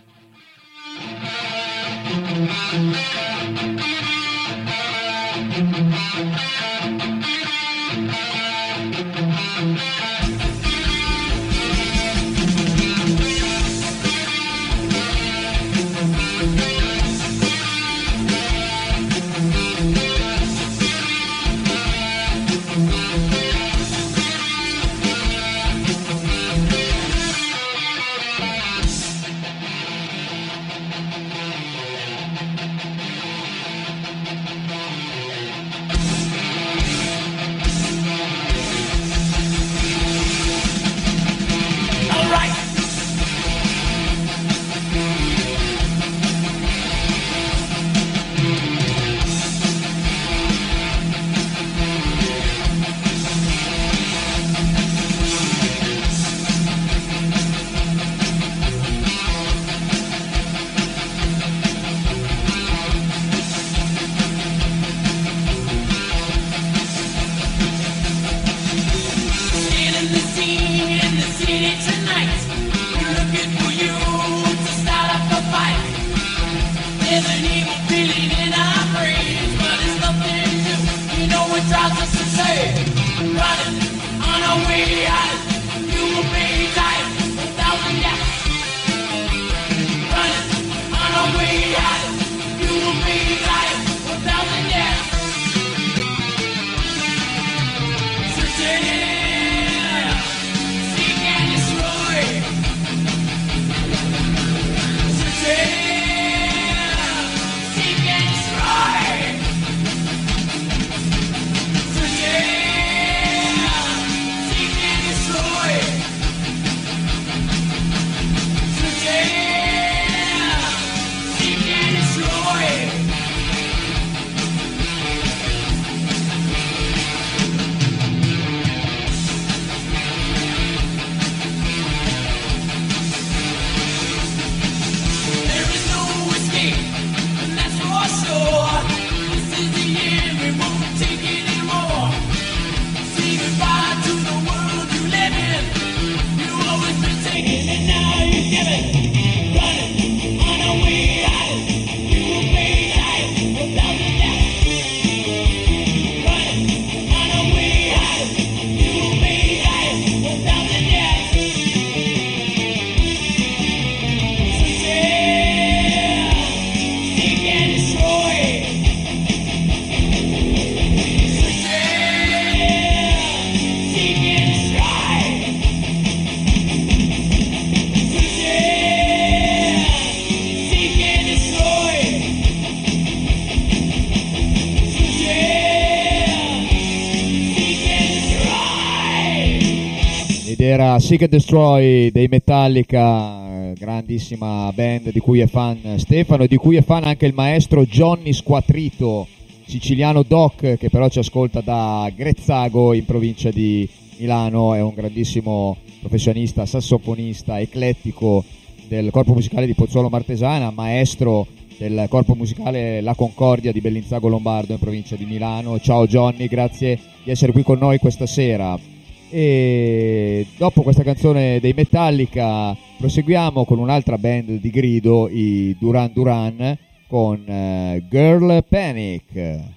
Era Seek and Destroy dei Metallica, grandissima band di cui è fan Stefano e di cui è fan anche il maestro Johnny Squatrito, siciliano doc che però ci ascolta da Grezzago in provincia di Milano, è un grandissimo professionista, sassofonista, eclettico del corpo musicale di Pozzuolo Martesana, maestro del corpo musicale La Concordia di Bellinzago Lombardo in provincia di Milano. Ciao Johnny, grazie di essere qui con noi questa sera. E dopo questa canzone dei Metallica proseguiamo con un'altra band di grido, i Duran Duran, con eh, Girl Panic.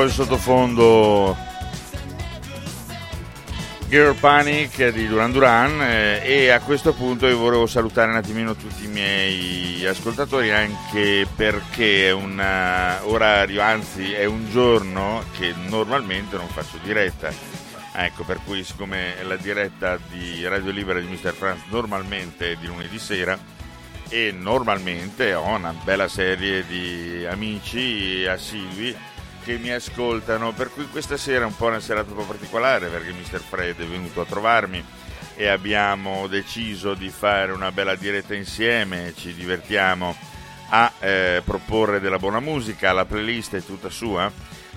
Po' in sottofondo Girl Panic di Duran Duran eh, e a questo punto io volevo salutare un attimino tutti i miei ascoltatori anche perché è un eh, orario, anzi è un giorno che normalmente non faccio diretta. Ecco, per cui siccome la diretta di Radio Libera di Mr. Franz normalmente è di lunedì sera e normalmente ho una bella serie di amici assidui che mi ascoltano, per cui questa sera è un po' una serata un po' particolare perché Mr. Fred è venuto a trovarmi e abbiamo deciso di fare una bella diretta insieme, ci divertiamo a eh, proporre della buona musica, la playlist è tutta sua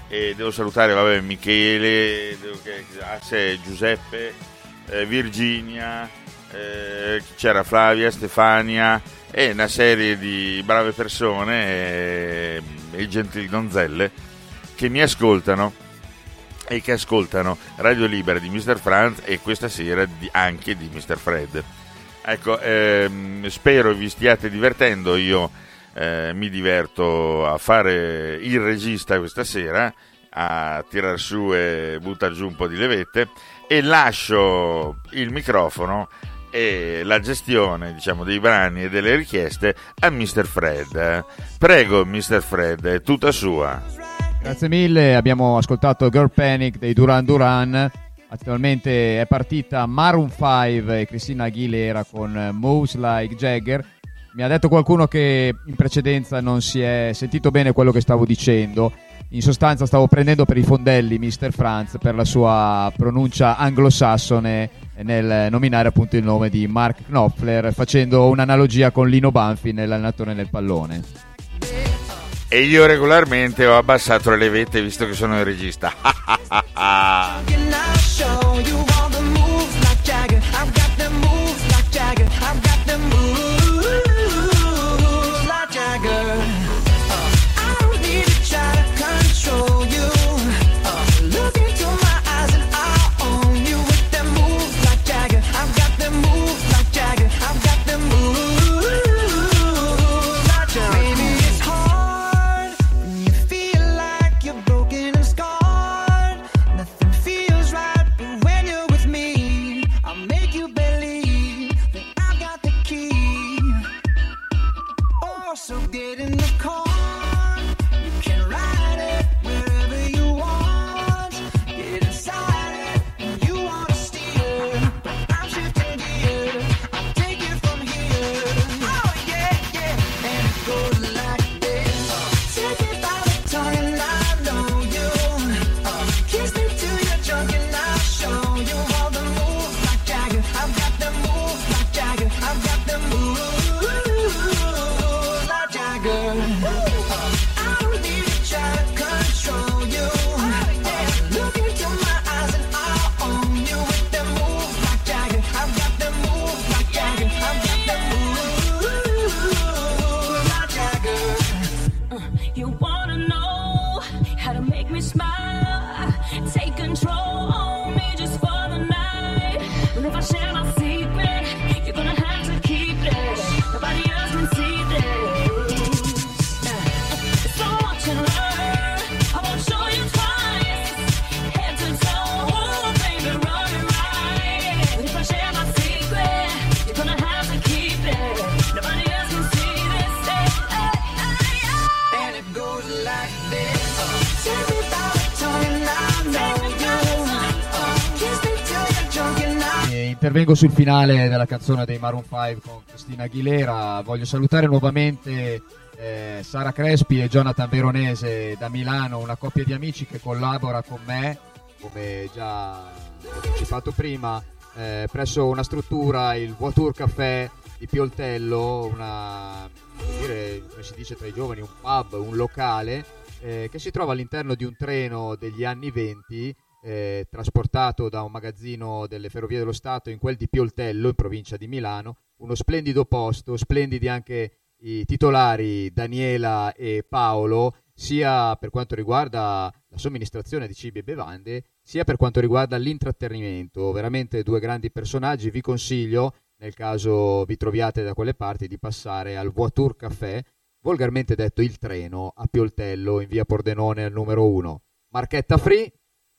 e devo salutare vabbè, Michele, che, ah, Giuseppe, eh, Virginia, eh, c'era Flavia, Stefania e una serie di brave persone e, e gentili donzelle che mi ascoltano e che ascoltano Radio Libera di Mr. Franz e questa sera di- anche di Mr. Fred. Ecco, ehm, spero vi stiate divertendo, io eh, mi diverto a fare il regista questa sera, a tirar su e buttare giù un po' di levette e lascio il microfono e la gestione diciamo, dei brani e delle richieste a Mr. Fred. Prego, Mr. Fred, è tutta sua. Grazie mille, abbiamo ascoltato Girl Panic dei Duran Duran. Attualmente è partita Maroon 5 e Cristina Aguilera con Moves Like Jagger. Mi ha detto qualcuno che in precedenza non si è sentito bene quello che stavo dicendo. In sostanza stavo prendendo per i fondelli Mr. Franz per la sua pronuncia anglosassone nel nominare appunto il nome di Mark Knopfler facendo un'analogia con Lino Banfi nell'allenatore nel pallone. E io regolarmente ho abbassato le levette visto che sono il regista. [laughs] intervengo sul finale della canzone dei Maroon 5 con Cristina Aguilera. Voglio salutare nuovamente eh, Sara Crespi e Jonathan Veronese da Milano, una coppia di amici che collabora con me, come già anticipato prima, eh, presso una struttura, il Voiture Café di Pioltello, una, dire, come si dice tra i giovani, un pub, un locale eh, che si trova all'interno di un treno degli anni 20 eh, trasportato da un magazzino delle Ferrovie dello Stato in quel di Pioltello, in provincia di Milano. Uno splendido posto, splendidi anche i titolari Daniela e Paolo, sia per quanto riguarda la somministrazione di cibi e bevande, sia per quanto riguarda l'intrattenimento. Veramente due grandi personaggi. Vi consiglio, nel caso vi troviate da quelle parti, di passare al Voiture Café volgarmente detto il treno a Pioltello in via Pordenone al numero 1. Marchetta free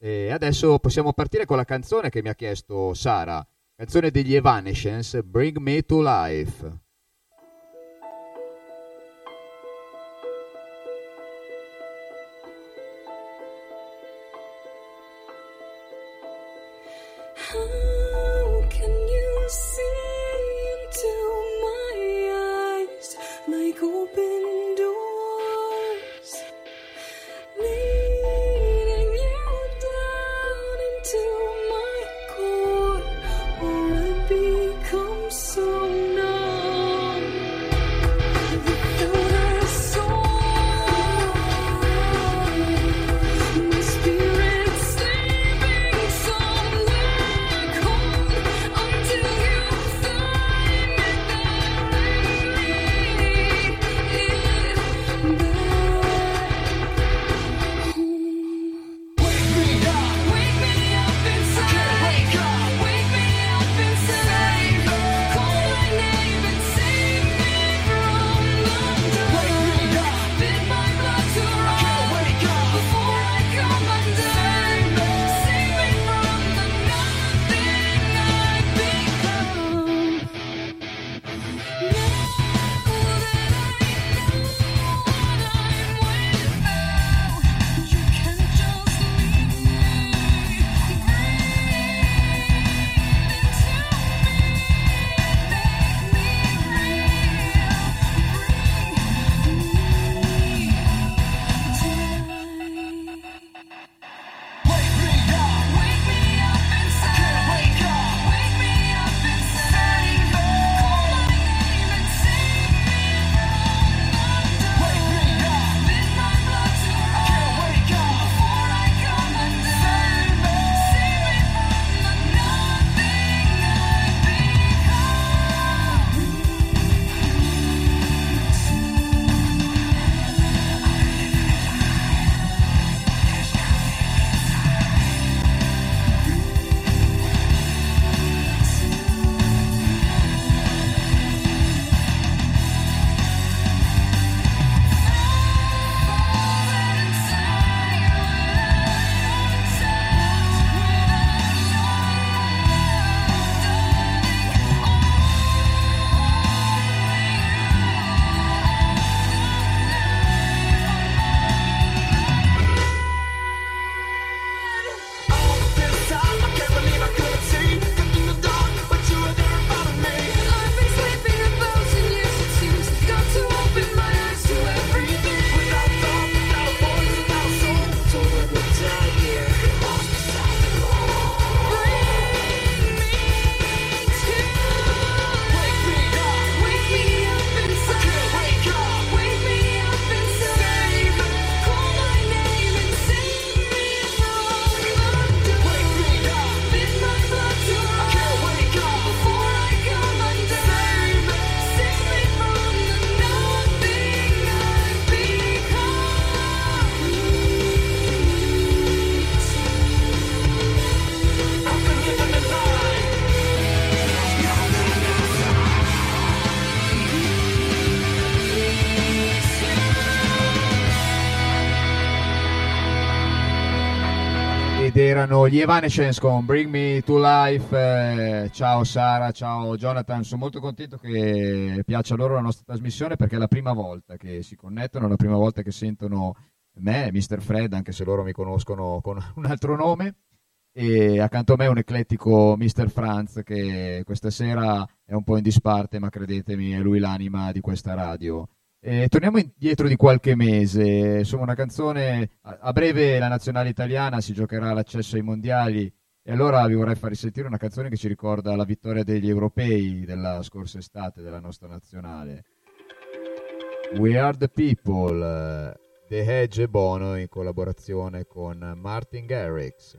e adesso possiamo partire con la canzone che mi ha chiesto Sara, canzone degli Evanescence, Bring Me to Life. How erano gli Evanescence con Bring Me to Life. Eh, ciao Sara, ciao Jonathan. Sono molto contento che piaccia loro la nostra trasmissione perché è la prima volta che si connettono, è la prima volta che sentono me, Mr. Fred, anche se loro mi conoscono con [laughs] un altro nome. E accanto a me un eclettico Mr. Franz che questa sera è un po' in disparte, ma credetemi, è lui l'anima di questa radio. Eh, torniamo indietro di qualche mese, insomma una canzone, a, breve la nazionale italiana si giocherà l'accesso ai mondiali e allora vi vorrei far sentire una canzone che ci ricorda la vittoria degli europei della scorsa estate della nostra nazionale. We Are the People, eh, The Hedge e Bono in collaborazione con Martin Garrix.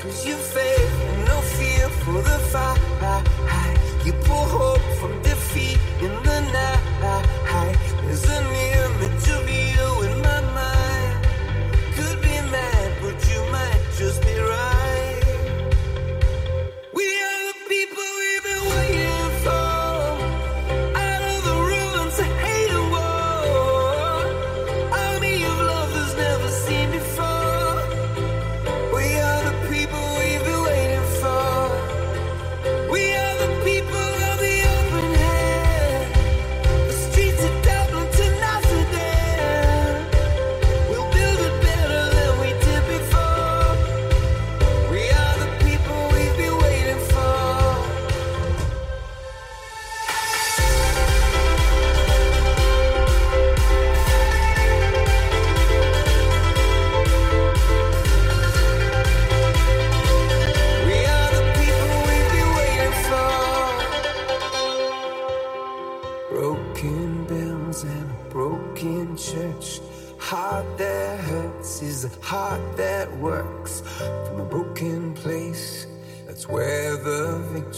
Cause you faith and no fear for the fight. You pull hope from defeat in the night. There's an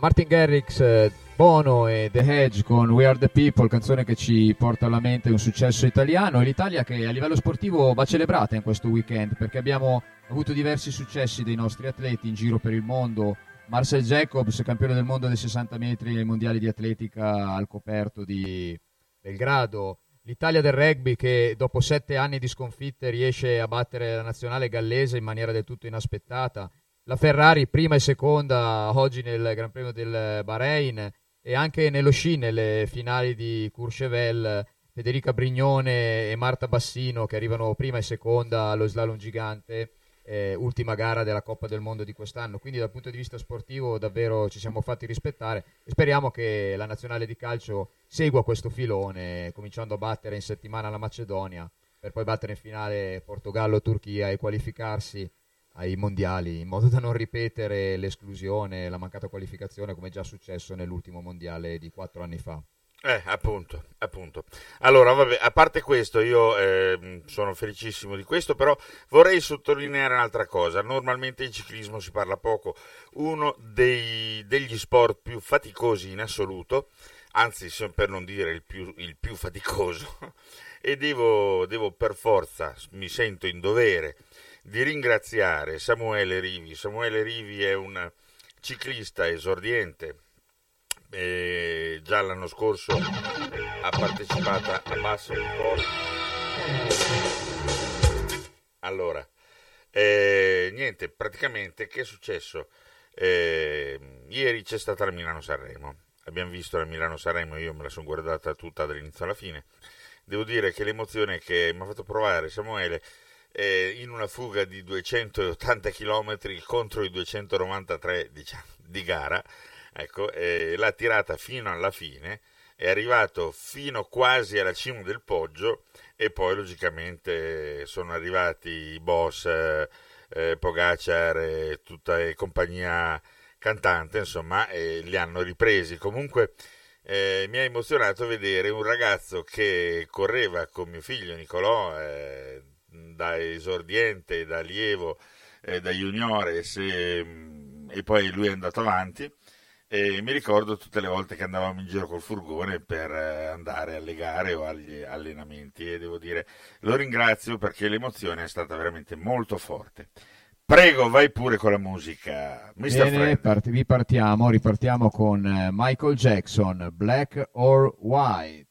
Martin Garrix, eh, Bono e The Hedge con We Are The People, canzone che ci porta alla mente un successo italiano e l'Italia che a livello sportivo va celebrata in questo weekend perché abbiamo avuto diversi successi dei nostri atleti in giro per il mondo. Marcel Jacobs, campione del mondo dei 60 metri ai mondiali di atletica al coperto di Belgrado. L'Italia del rugby che dopo sette anni di sconfitte riesce a battere la nazionale gallese in maniera del tutto inaspettata. La Ferrari prima e seconda oggi nel Gran Premio del Bahrain e anche nello sci nelle finali di Courchevel Federica Brignone e Marta Bassino che arrivano prima e seconda allo slalom gigante eh, ultima gara della Coppa del Mondo di quest'anno. Quindi dal punto di vista sportivo davvero ci siamo fatti rispettare e speriamo che la nazionale di calcio segua questo filone cominciando a battere in settimana la Macedonia per poi battere in finale Portogallo-Turchia e qualificarsi ai mondiali in modo da non ripetere l'esclusione, la mancata qualificazione come già successo nell'ultimo mondiale di quattro anni fa. Eh, appunto, appunto. Allora, vabbè, a parte questo, io eh, sono felicissimo di questo, però vorrei sottolineare un'altra cosa. Normalmente in ciclismo si parla poco. Uno dei- degli sport più faticosi in assoluto, anzi, per non dire il più, il più faticoso, [laughs] e devo, devo per forza, mi sento in dovere di ringraziare Samuele Rivi. Samuele Rivi è un ciclista esordiente eh, già l'anno scorso ha partecipato a Basso Allora, eh, niente, praticamente che è successo? Eh, ieri c'è stata la Milano-Sanremo, abbiamo visto la Milano-Sanremo, io me la sono guardata tutta dall'inizio alla fine. Devo dire che l'emozione che mi ha fatto provare Samuele eh, in una fuga di 280 km contro i 293 diciamo, di gara, ecco, eh, l'ha tirata fino alla fine, è arrivato fino quasi alla cima del poggio e poi logicamente sono arrivati i boss eh, eh, Pogacar e tutta e compagnia cantante, insomma, e li hanno ripresi. Comunque eh, mi ha emozionato vedere un ragazzo che correva con mio figlio Nicolò eh, da esordiente, da allievo, eh, da juniores e, e poi lui è andato avanti e mi ricordo tutte le volte che andavamo in giro col furgone per eh, andare alle gare o agli allenamenti e devo dire lo ringrazio perché l'emozione è stata veramente molto forte. Prego, vai pure con la musica. Mr. Bene, parti- ripartiamo, ripartiamo con eh, Michael Jackson, Black or White.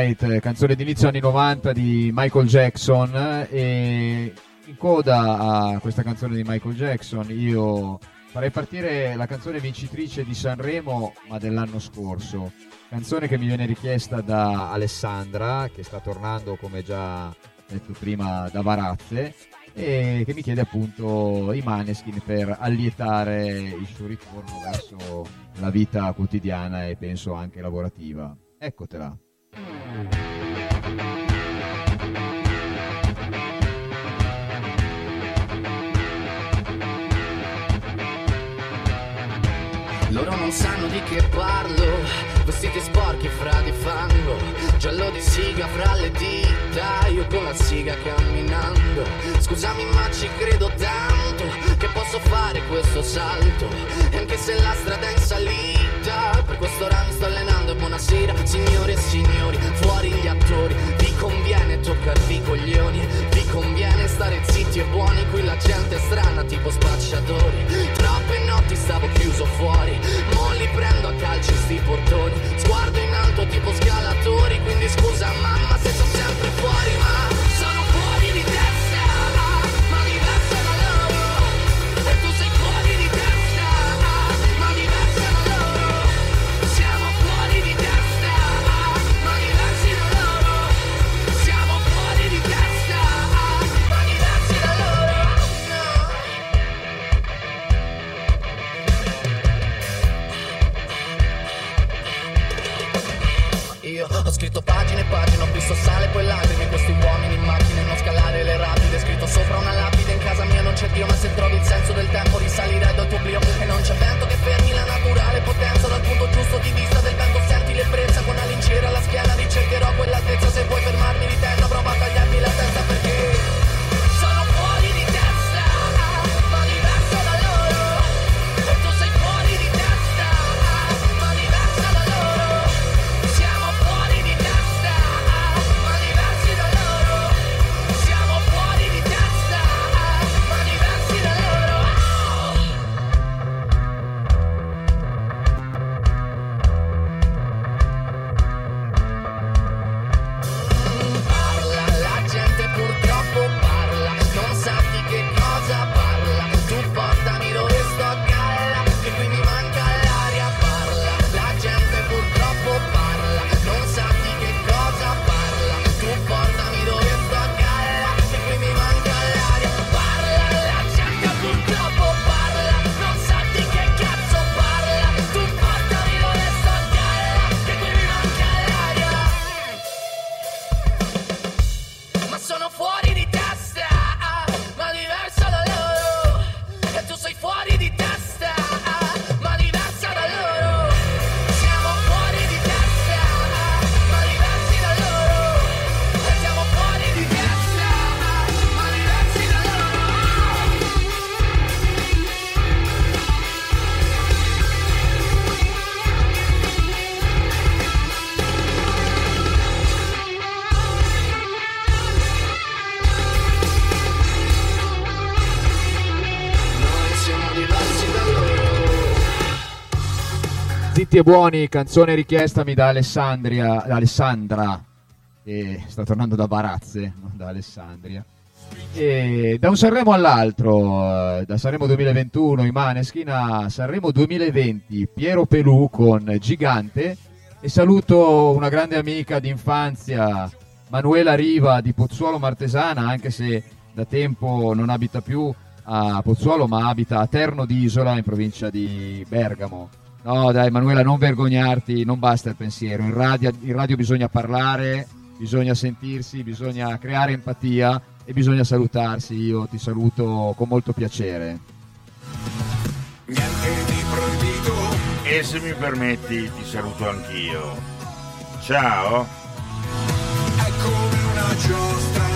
Eh, canzone d'inizio anni 90 di Michael Jackson e in coda a questa canzone di Michael Jackson io farei partire la canzone vincitrice di Sanremo ma dell'anno scorso, canzone che mi viene richiesta da Alessandra che sta tornando come già detto prima da Varazze e che mi chiede appunto i Maneskin per allietare il suo ritorno verso la vita quotidiana e penso anche lavorativa. Eccotela. Loro non sanno di che parlo, vestiti sporchi fra di fango, giallo di siga fra le dita, io con la siga camminando. Scusami ma ci credo tanto che posso fare questo salto, e anche se la strada è in salita, per questo ora mi sto allenando e buonasera, signore e signori, fuori gli attori, vi conviene toccarvi i coglioni, vi conviene stare zitti e buoni, qui la gente è strana tipo spacciatori, troppe notti stavo chiuso fuori, mo li prendo a calci sti portoni, sguardo in alto tipo scalatori, quindi scusa mamma se sono e buoni, canzone richiestami da Alessandria, da Alessandra, che sta tornando da Barazze, non da Alessandria. E da un Sanremo all'altro, eh, da Sanremo 2021 i Maneskin a Sanremo 2020, Piero Pelù con Gigante e saluto una grande amica d'infanzia, Manuela Riva di Pozzuolo Martesana, anche se da tempo non abita più a Pozzuolo ma abita a Terno d'Isola in provincia di Bergamo. No dai Manuela non vergognarti, non basta il pensiero, in radio, in radio bisogna parlare, bisogna sentirsi, bisogna creare empatia e bisogna salutarsi, io ti saluto con molto piacere. E se mi permetti ti saluto anch'io. Ciao. È come una giostra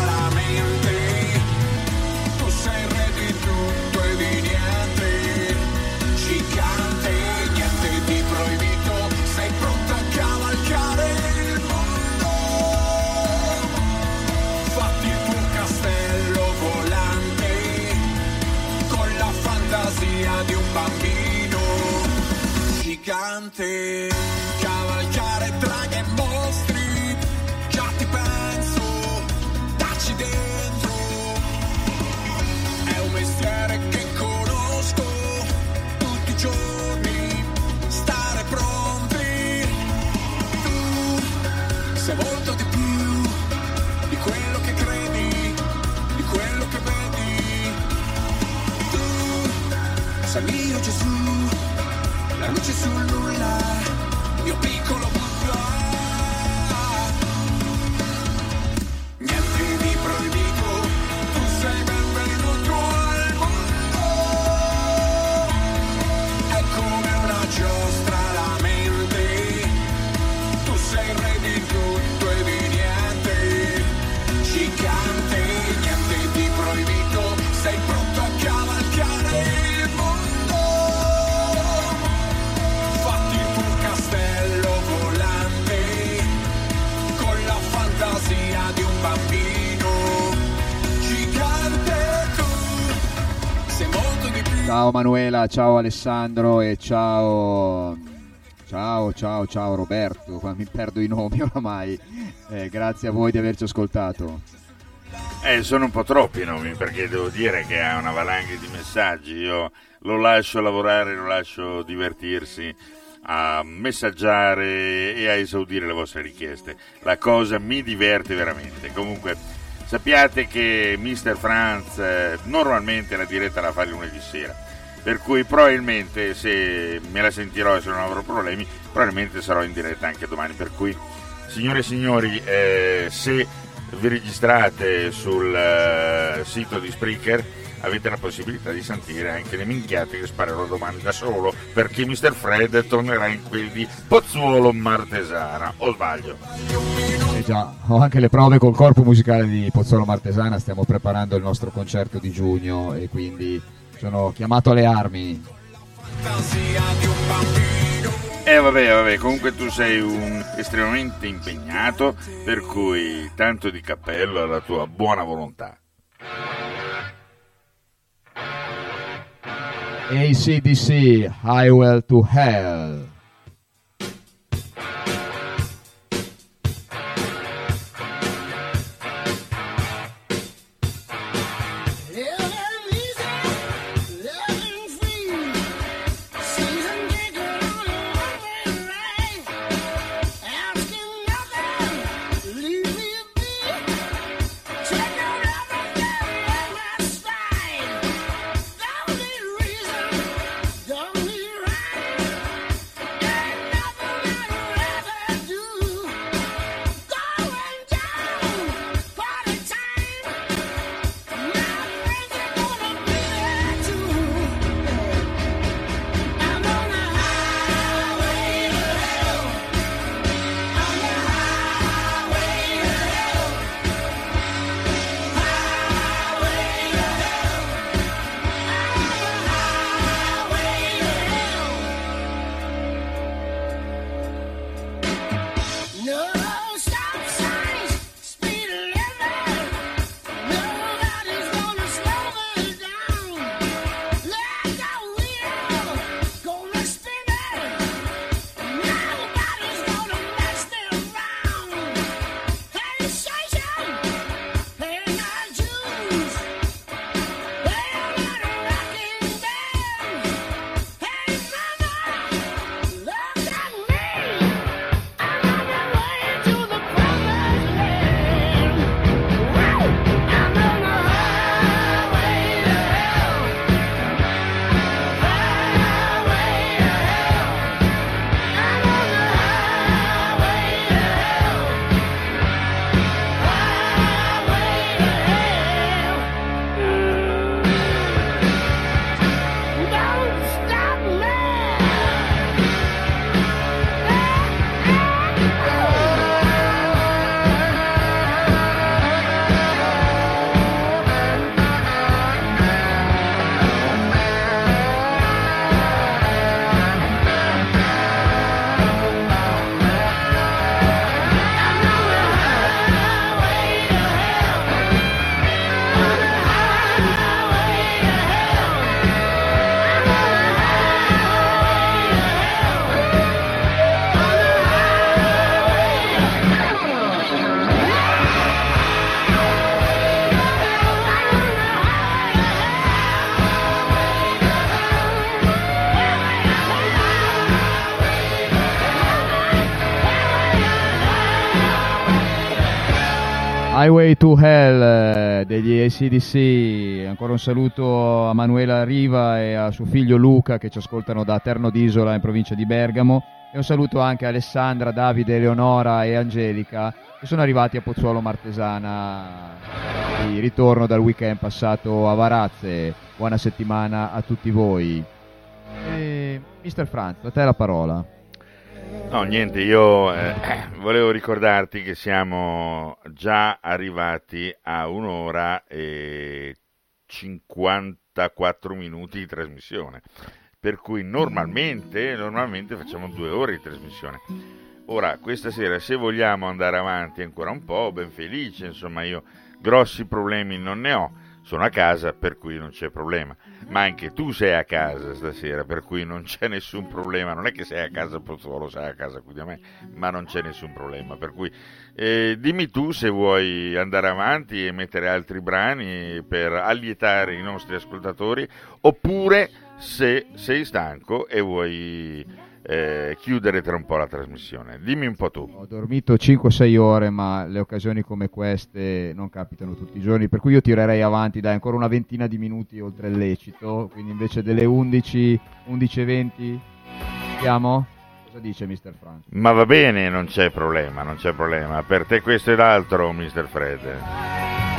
gigante, Ciao Manuela, ciao Alessandro e ciao ciao ciao ciao Roberto, mi perdo i nomi [laughs] oramai. Eh, grazie a voi di averci ascoltato. Eh, sono un po' troppi i nomi perché devo dire che ha una valanga di messaggi. Io lo lascio lavorare, lo lascio divertirsi a messaggiare e a esaudire le vostre richieste. La cosa mi diverte veramente. Comunque, sappiate che Mr. Franz eh, normalmente la diretta la fa lunedì sera. Per cui probabilmente se me la sentirò e se non avrò problemi, probabilmente sarò in diretta anche domani. Per cui Signore e signori, eh, se vi registrate sul eh, sito di Spreaker avete la possibilità di sentire anche le minchiate che sparerò domani da solo perché Mr. Fred tornerà in quelli di Pozzuolo Martesana, o sbaglio? Eh già, ho anche le prove col corpo musicale di Pozzolo Martesana, stiamo preparando il nostro concerto di giugno e quindi sono chiamato alle armi. E vabbè, vabbè, comunque tu sei un estremamente impegnato, per cui tanto di cappello alla tua buona volontà. ACDC, Highway to Hell. Highway to Hell eh, degli ACDC, ancora un saluto a Manuela Riva e a suo figlio Luca che ci ascoltano da Terno d'Isola in provincia di Bergamo e un saluto anche a Alessandra, Davide, Eleonora e Angelica che sono arrivati a Pozzuolo Martesana di ritorno dal weekend passato a Varazze. Buona settimana a tutti voi. E, Mister Franz, a te la parola. No, niente, io eh, [clears throat] volevo ricordarti che siamo già arrivati a un'ora e 54 minuti di trasmissione, per cui normalmente, normalmente facciamo due ore di trasmissione. Ora, questa sera, se vogliamo andare avanti ancora un po', ben felice, insomma, io grossi problemi non ne ho, sono a casa, per cui non c'è problema. Ma anche tu sei a casa stasera, per cui non c'è nessun problema. Non è che sei a casa Pozzuolo, sei a casa qui da me, ma non c'è nessun problema. Per cui eh, dimmi tu se vuoi andare avanti e mettere altri brani per allietare i nostri ascoltatori, oppure se sei stanco e vuoi eh, chiudere tra un po' la trasmissione. Dimmi un po' tu. Ho dormito 5-6 ore, ma le occasioni come queste non capitano tutti i giorni, per cui io tirerei avanti, dai, ancora una ventina di minuti oltre il lecito, quindi invece delle 11, 11.20, siamo? Cosa dice Mr. Frank? Ma va bene, non c'è problema, non c'è problema. Per te questo ed altro, Mr. Fred.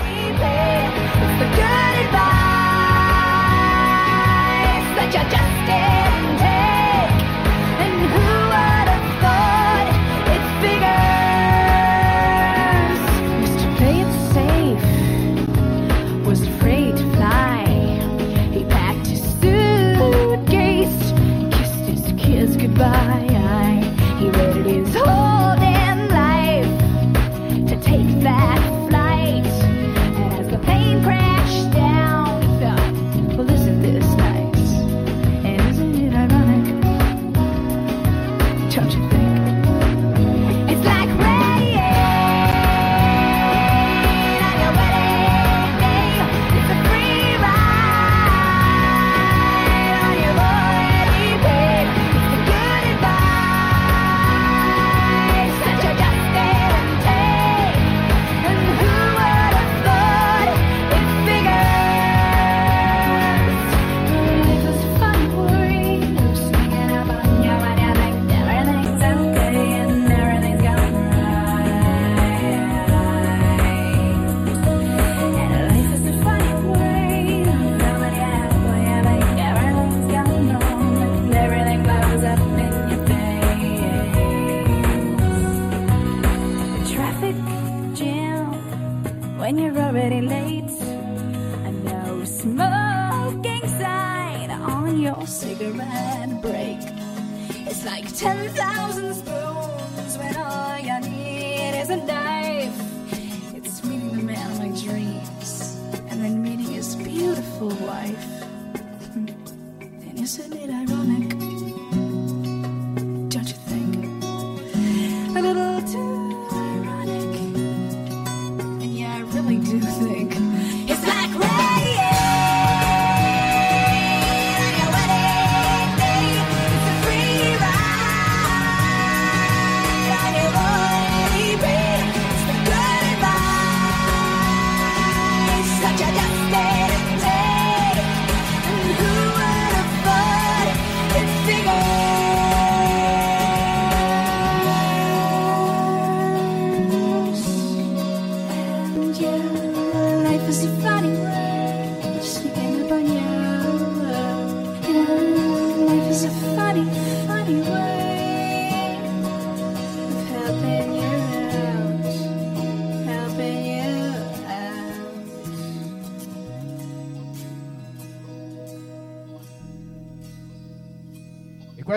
Like 10,000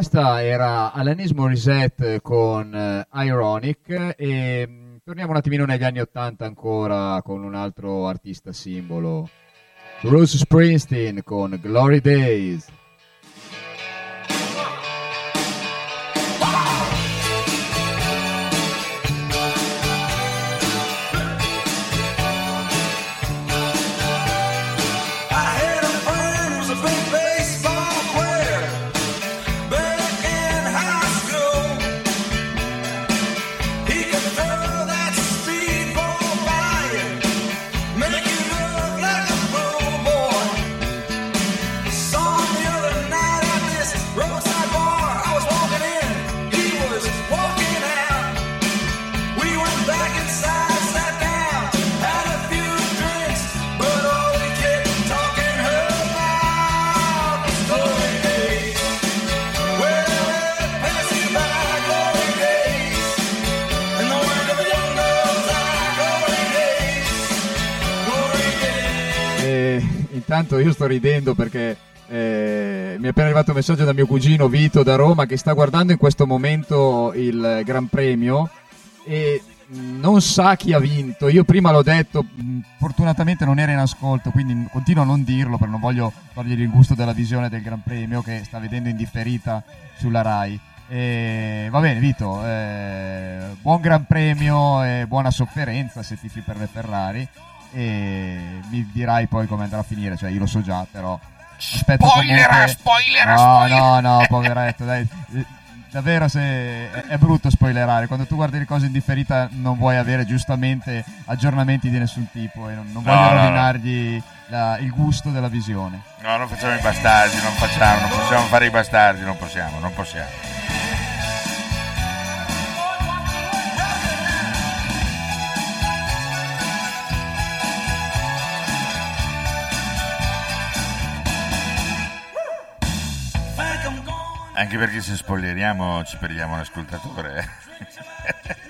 questa era Alanis Morissette con eh, Ironic e mh, torniamo un attimino negli anni 80 ancora con un altro artista simbolo, Bruce Springsteen con Glory Days. Intanto io sto ridendo perché eh, mi è appena arrivato un messaggio da mio cugino Vito da Roma che sta guardando in questo momento il Gran Premio e non sa chi ha vinto. Io prima l'ho detto, mh, fortunatamente non era in ascolto, quindi continuo a non dirlo perché non voglio togliergli il gusto della visione del Gran Premio che sta vedendo in differita sulla Rai. E, va bene, Vito, eh, buon Gran Premio e buona sofferenza se tifi per le Ferrari. E mi dirai poi come andrà a finire, cioè io lo so già, però. Aspetto Spoilera, comunque- spoilera, no, spoilera. No, no, poveretto, dai. Davvero se è, brutto spoilerare, quando tu guardi le cose in differita non vuoi avere giustamente aggiornamenti di nessun tipo e non, non No, voglio no. rovinargli la- il gusto della visione. No, non facciamo i bastardi, non facciamo, non possiamo fare i bastardi, non possiamo, non possiamo. Anche perché se spoileriamo ci perdiamo un [laughs]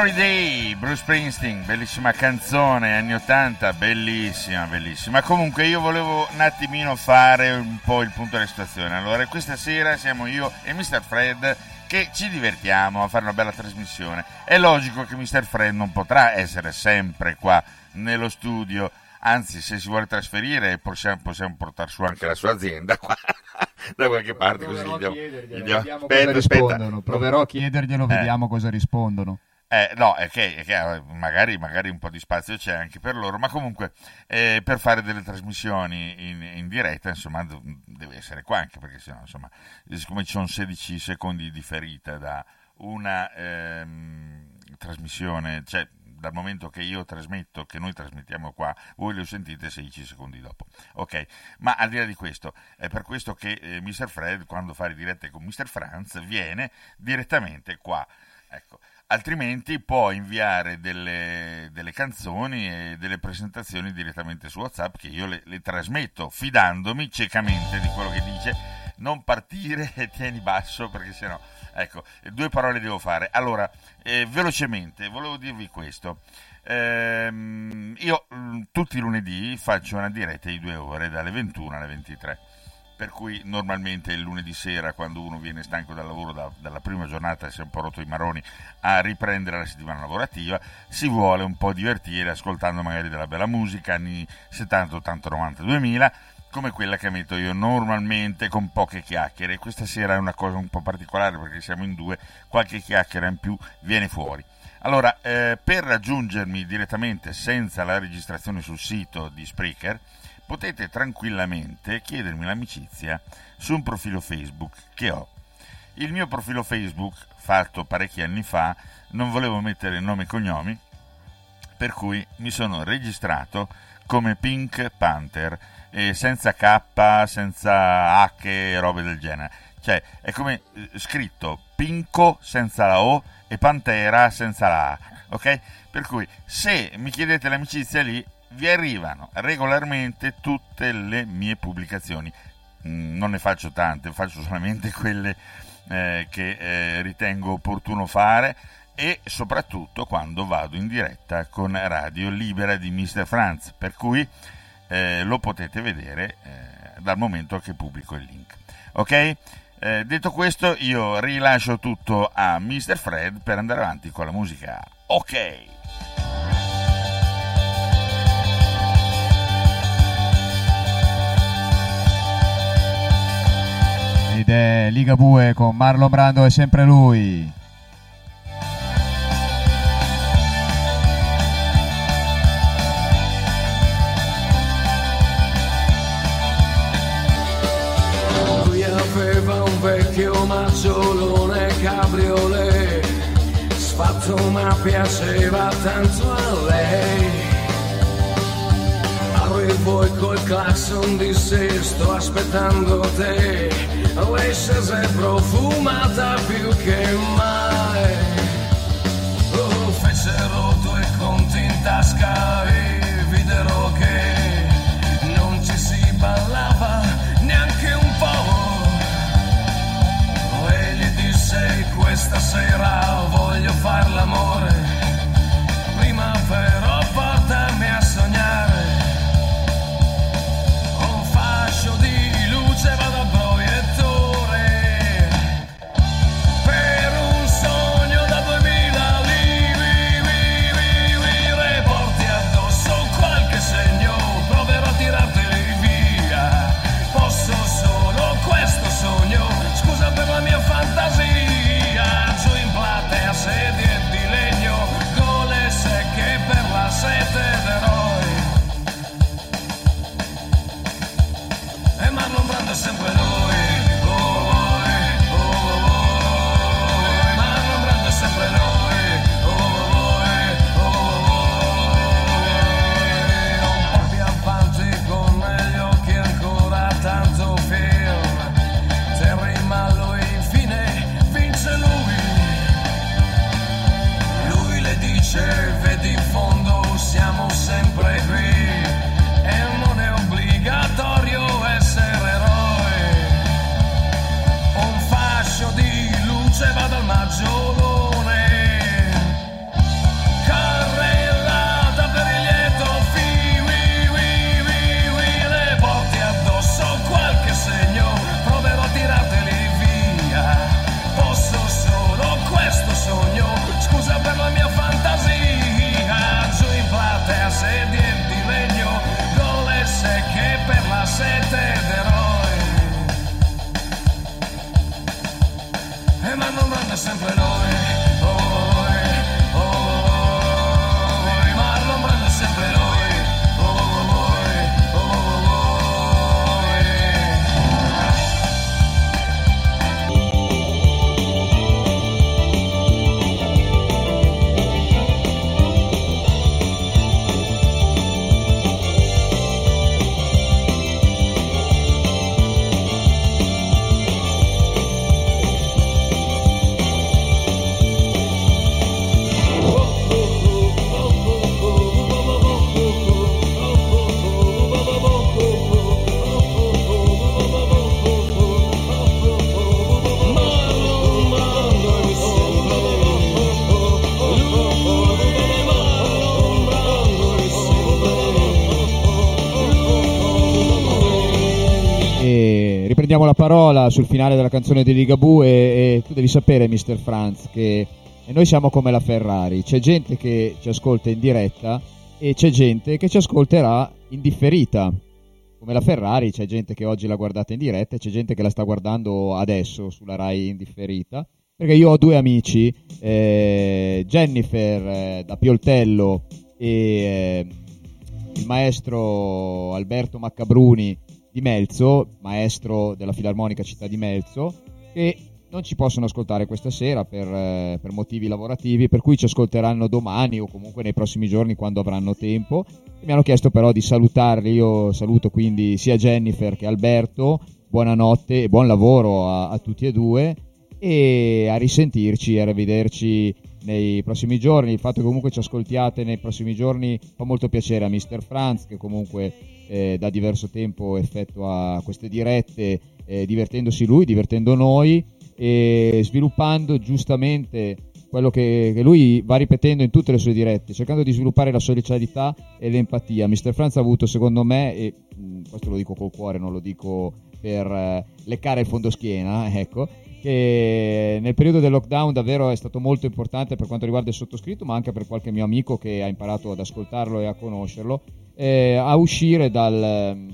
Glory Day, Bruce Springsteen, bellissima canzone, anni 80, bellissima, bellissima. Comunque io volevo un attimino fare un po' il punto della situazione. Allora, questa sera siamo io e Mr. Fred che ci divertiamo a fare una bella trasmissione. È logico che Mr. Fred non potrà essere sempre qua nello studio, anzi se si vuole trasferire possiamo, possiamo portare su anche la sua azienda qua [laughs] da qualche parte così gli diamo, gli diamo- aspetta, aspetta. Proverò a chiederglielo, Eh. vediamo cosa rispondono. Eh, no, è che, è che, eh, magari, magari un po' di spazio c'è anche per loro, ma comunque eh, per fare delle trasmissioni in, in diretta, insomma, do- deve essere qua anche perché sennò, insomma, siccome ci sono 16 secondi di ferita da una ehm, trasmissione, cioè dal momento che io trasmetto, che noi trasmettiamo qua, voi lo sentite 16 secondi dopo. Ok, ma al di là di questo, è per questo che eh, Mr. Fred, quando fa le dirette con Mr. Franz, viene direttamente qua. Ecco. Altrimenti può inviare delle, delle canzoni e delle presentazioni direttamente su WhatsApp che io le, le trasmetto fidandomi ciecamente di quello che dice. Non partire e [laughs] tieni basso perché sennò. Ecco, due parole devo fare. Allora, eh, velocemente, volevo dirvi questo. Ehm, io mm, tutti i lunedì faccio una diretta di due ore dalle 21 alle 23 per cui normalmente il lunedì sera quando uno viene stanco dal lavoro da- dalla prima giornata si è un po' rotto i maroni a riprendere la settimana lavorativa si vuole un po' divertire ascoltando magari della bella musica anni 70, 80, 90, 2000 come quella che metto io normalmente con poche chiacchiere. Questa sera è una cosa un po' particolare perché siamo in due qualche chiacchiera in più viene fuori. Allora, eh, per raggiungermi direttamente senza la registrazione sul sito di Spreaker, potete tranquillamente chiedermi l'amicizia su un profilo Facebook che ho. Il mio profilo Facebook, fatto parecchi anni fa, non volevo mettere nome e cognomi, per cui mi sono registrato come Pink Panther, senza K, senza H e robe del genere. Cioè, è come eh, scritto Pinco senza la O e Pantera senza la A, ok? Per cui se mi chiedete l'amicizia lì, vi arrivano regolarmente tutte le mie pubblicazioni. Mm, Non ne faccio tante, faccio solamente [laughs] quelle eh, che eh, ritengo opportuno fare e soprattutto quando vado in diretta con Radio Libera di Mr. Franz, per cui eh, lo potete vedere eh, dal momento che pubblico il link. Ok? Eh, detto questo, io rilascio tutto a Mr. Fred per andare avanti con la musica. Ok. Ed è Liga Bue con Marlon Brando è sempre lui. Lui aveva un vecchio mazzolone cabriolet, sfatto ma piaceva tanto a lei. Arrivo e col clacson disse sto aspettando te, L'esce sei profumata più che mai. Oh, Fecero due conti in tasca e videro che Non ci si ballava neanche un po' E gli disse questa sera voglio far l'amore. Prendiamo la parola sul finale della canzone di Ligabue e, tu devi sapere, Mr. Franz, che noi siamo come la Ferrari. C'è gente che ci ascolta in diretta e c'è gente che ci ascolterà in differita. Come la Ferrari, c'è gente che oggi l'ha guardata in diretta e c'è gente che la sta guardando adesso sulla Rai in differita. Perché io ho due amici, eh, Jennifer eh, da Pioltello e eh, il maestro Alberto Maccabruni di Melzo, maestro della Filarmonica Città di Melzo, che non ci possono ascoltare questa sera per, eh, per motivi lavorativi, per cui ci ascolteranno domani o comunque nei prossimi giorni quando avranno tempo. Mi hanno chiesto però di salutarli, io saluto quindi sia Jennifer che Alberto, buonanotte e buon lavoro a, a tutti e due. E a risentirci e a rivederci nei prossimi giorni. Il fatto che comunque ci ascoltiate nei prossimi giorni fa molto piacere a Mr. Franz che comunque eh, da diverso tempo effettua queste dirette eh, divertendosi lui, divertendo noi e sviluppando giustamente quello che, che, lui va ripetendo in tutte le sue dirette, cercando di sviluppare la solidarietà e l'empatia. Mr. Franz ha avuto, secondo me, e mh, questo lo dico col cuore, non lo dico per eh, leccare il fondoschiena, ecco, che nel periodo del lockdown davvero è stato molto importante per quanto riguarda il sottoscritto, ma anche per qualche mio amico che ha imparato ad ascoltarlo e a conoscerlo, eh, a uscire dal,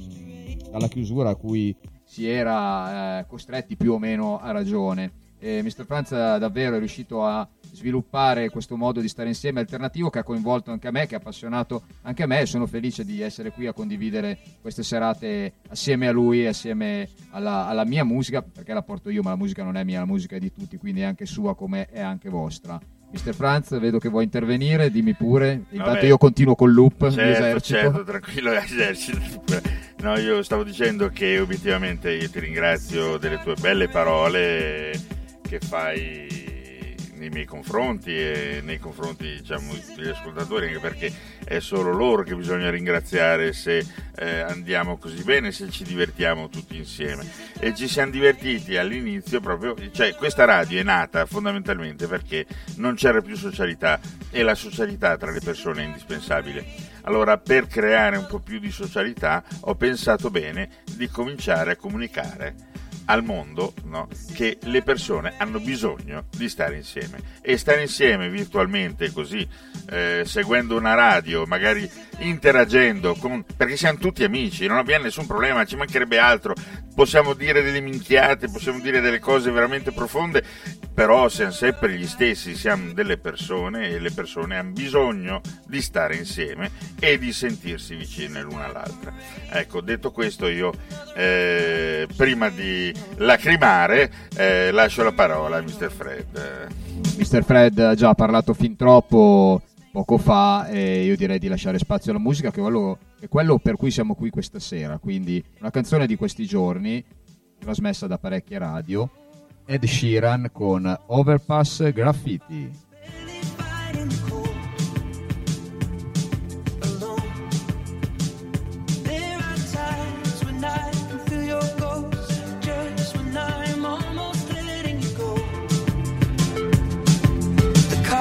dalla chiusura a cui si era eh, costretti più o meno a ragione. E Mr. Franz davvero è riuscito a sviluppare questo modo di stare insieme alternativo che ha coinvolto anche me, che ha appassionato anche me e sono felice di essere qui a condividere queste serate assieme a lui, assieme alla, alla mia musica, perché la porto io, ma la musica non è mia, la musica è di tutti, quindi è anche sua come è anche vostra. Mr. Franz, vedo che vuoi intervenire, dimmi pure. Intanto Vabbè. io continuo col loop, Certo, certo, tranquillo, [laughs] esercito. No, io stavo dicendo che obiettivamente io ti ringrazio delle tue belle parole che fai nei miei confronti e nei confronti diciamo, degli ascoltatori, anche perché è solo loro che bisogna ringraziare se eh, andiamo così bene, se ci divertiamo tutti insieme. E ci siamo divertiti all'inizio proprio, cioè questa radio è nata fondamentalmente perché non c'era più socialità e la socialità tra le persone è indispensabile. Allora per creare un po' più di socialità ho pensato bene di cominciare a comunicare al mondo no, che le persone hanno bisogno di stare insieme. E stare insieme virtualmente così eh, seguendo una radio magari interagendo con, perché siamo tutti amici non abbiamo nessun problema ci mancherebbe altro. Possiamo dire delle minchiate possiamo dire delle cose veramente profonde però siamo sempre gli stessi siamo delle persone e le persone hanno bisogno di stare insieme e di sentirsi vicine l'una all'altra. Ecco detto questo io eh, prima di lacrimare, eh, lascio la parola a Mr. Fred. Mr. Fred ha già parlato fin troppo poco fa e io direi di lasciare spazio alla musica che è quello, è quello per cui siamo qui questa sera, quindi una canzone di questi giorni trasmessa da parecchie radio, Ed Sheeran con Overpass Graffiti.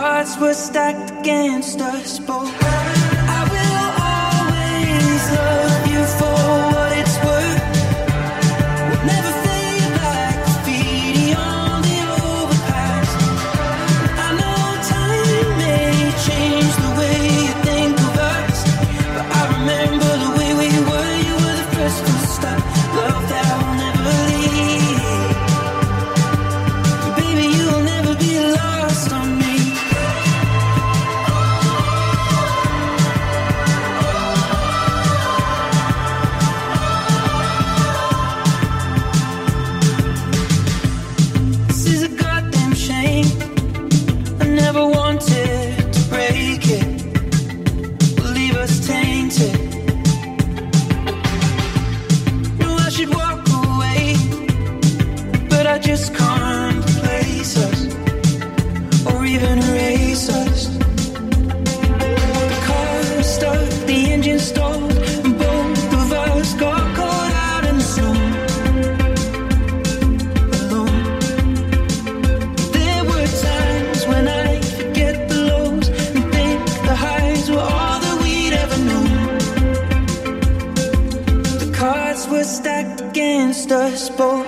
Cards were stacked against us both. I will always love you for disposed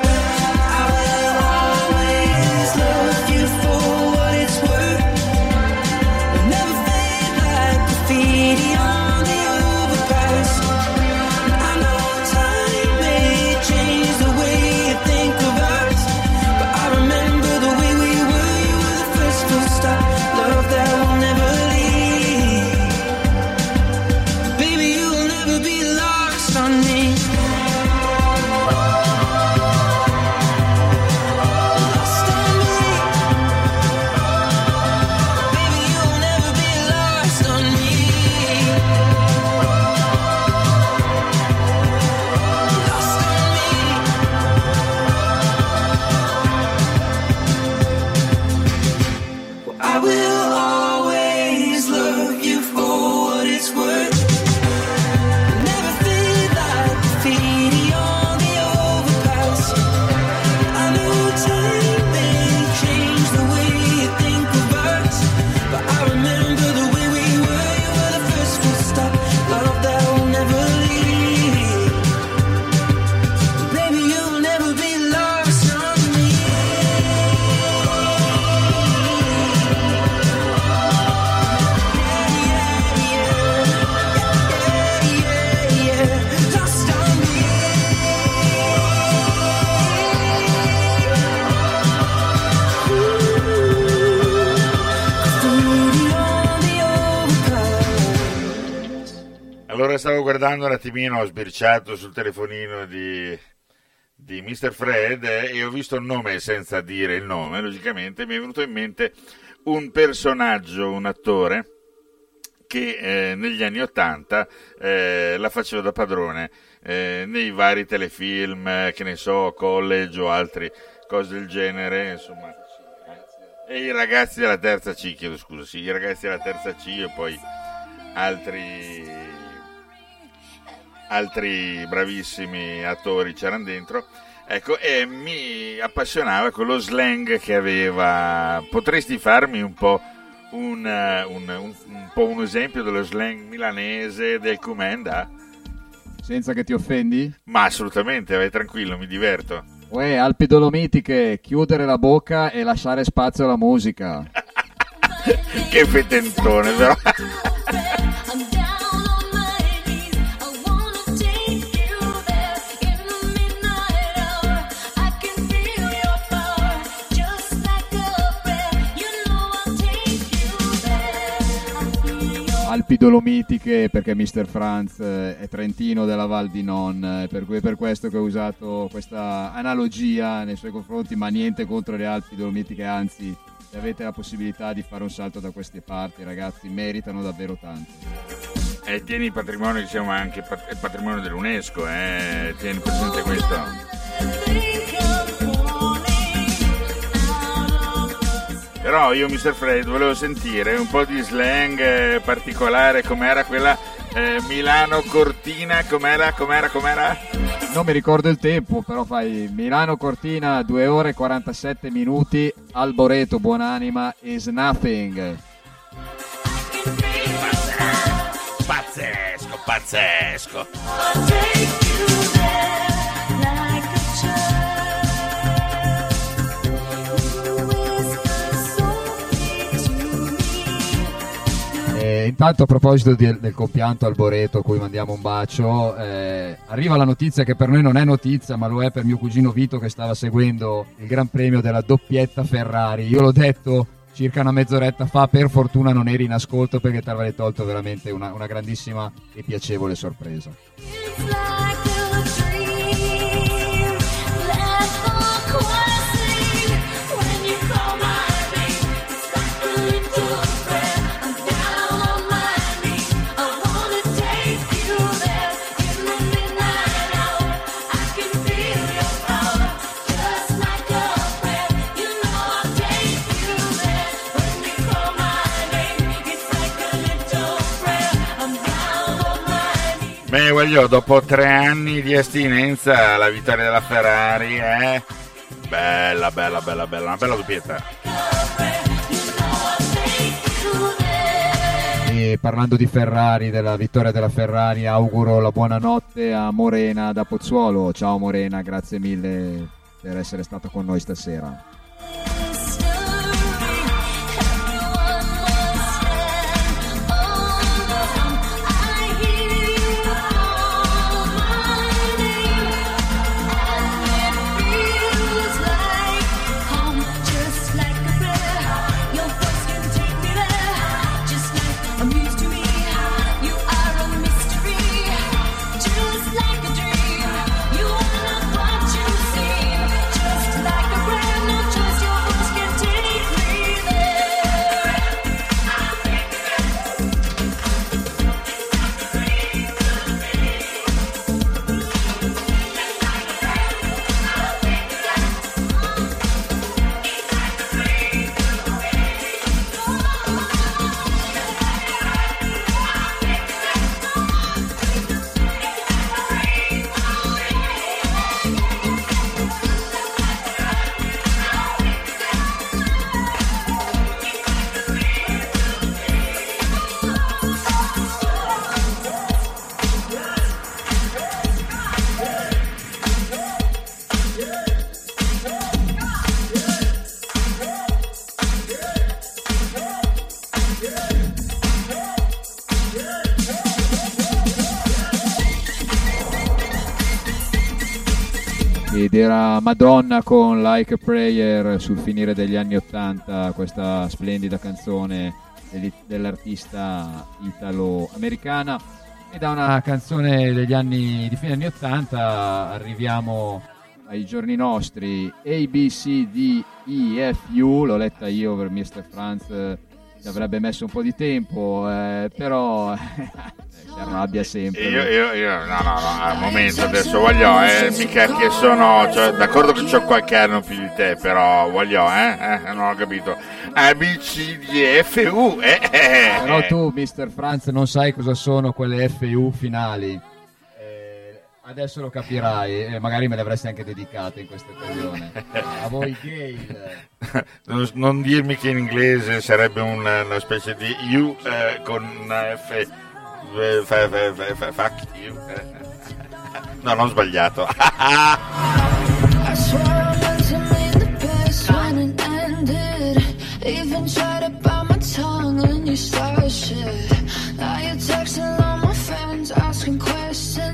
attimino, ho sbirciato sul telefonino di, di Mr. Fred e ho visto il nome senza dire il nome, logicamente mi è venuto in mente un personaggio, un attore che eh, negli anni Ottanta eh, la faceva da padrone eh, nei vari telefilm, che ne so, college o altre cose del genere, insomma. E i ragazzi della terza C, chiedo scusa, sì, i ragazzi della terza C e poi altri altri bravissimi attori c'erano dentro. Ecco, e mi appassionava quello slang che aveva. Potresti farmi un po' un, eh, un- un- un po' un esempio dello slang milanese del Comenda? Senza che ti offendi? Ma assolutamente, vai tranquillo, mi diverto. Uè, Alpi Dolomitiche, chiudere la bocca e lasciare spazio alla musica. [laughs] che fetentone, però. [laughs] Alpi Dolomitiche perché Mr. Franz eh, è trentino della Val di Non, eh, per cui è per questo che ho usato questa analogia nei suoi confronti, ma niente contro le Alpi Dolomitiche, anzi se avete la possibilità di fare un salto da queste parti ragazzi meritano davvero tanto. E tieni il patrimonio, diciamo, anche il patrimonio dell'UNESCO, eh? tieni presente questo. Però io, Mr. Fred, volevo sentire un po' di slang eh, particolare, com'era quella eh, Milano Cortina, com'era, com'era, com'era? Non mi ricordo il tempo, però fai Milano Cortina 2 ore e 47 minuti, Alboreto Buonanima is nothing. Pazzesco, pazzesco. E intanto a proposito di- del compianto Alboreto a cui mandiamo un bacio, eh, arriva la notizia che per noi non è notizia ma lo è per mio cugino Vito che stava seguendo il Gran Premio della doppietta Ferrari. Io l'ho detto circa una mezz'oretta fa, per fortuna non eri in ascolto perché ti avrei tolto veramente una, una grandissima e piacevole sorpresa. Beh, voglio, dopo tre anni di astinenza, la vittoria della Ferrari, eh? Bella, bella, bella, bella, una bella doppietta. poi parlando di Ferrari, della vittoria della Ferrari, auguro la buonanotte a Morena da Pozzuolo. Ciao Morena, grazie mille per essere stata con noi stasera. Madonna con Like a Prayer sul finire degli anni Ottanta, questa splendida canzone dell'artista italo-americana. E da una canzone degli anni, di fine anni Ottanta arriviamo ai giorni nostri. A, B, C, D, E, F, U, l'ho letta io per Mr. Franz, ci avrebbe messo un po' di tempo, eh, però [laughs] si arrabbia sempre. Io, io, io, no, no, no, al momento adesso voglio, eh, mica che sono, cioè, d'accordo che ho qualche anno più di te, però voglio, eh, eh non ho capito. A, B, C, D, E, F, U, eh, eh, Però eh. tu, Mr. Franz, non sai cosa sono quelle FU finali. Adesso lo capirai e magari me le avresti anche dedicate in questa occasione. A voi gay. non, non dirmi che in inglese sarebbe una, una specie di U eh, con una F, eh, fa- fuck you. [laughs] No, non ho sbagliato. [laughs] I swear I meant to mean the best when it ended. Even tried to bite my tongue when you started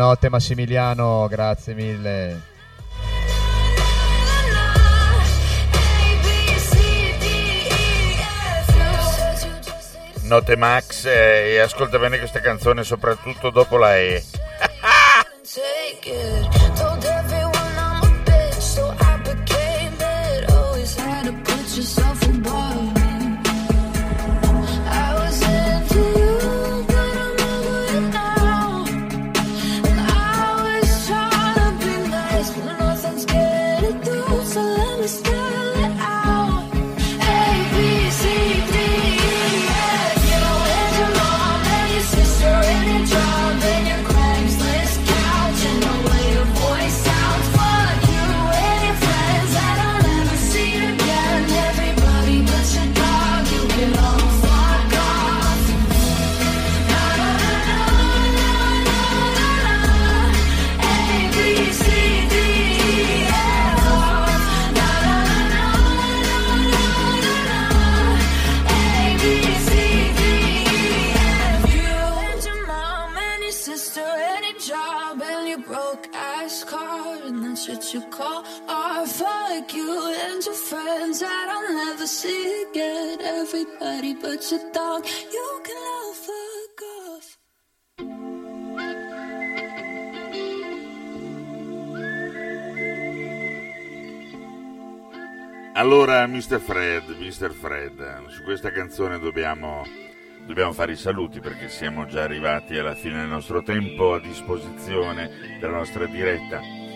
Buonanotte Massimiliano, grazie mille. Note Max eh, e ascolta bene questa canzone soprattutto dopo la E. [laughs] Allora, Mr. Fred, Mr. Fred, su questa canzone dobbiamo, dobbiamo fare i saluti perché siamo già arrivati alla fine del nostro tempo a disposizione della nostra diretta.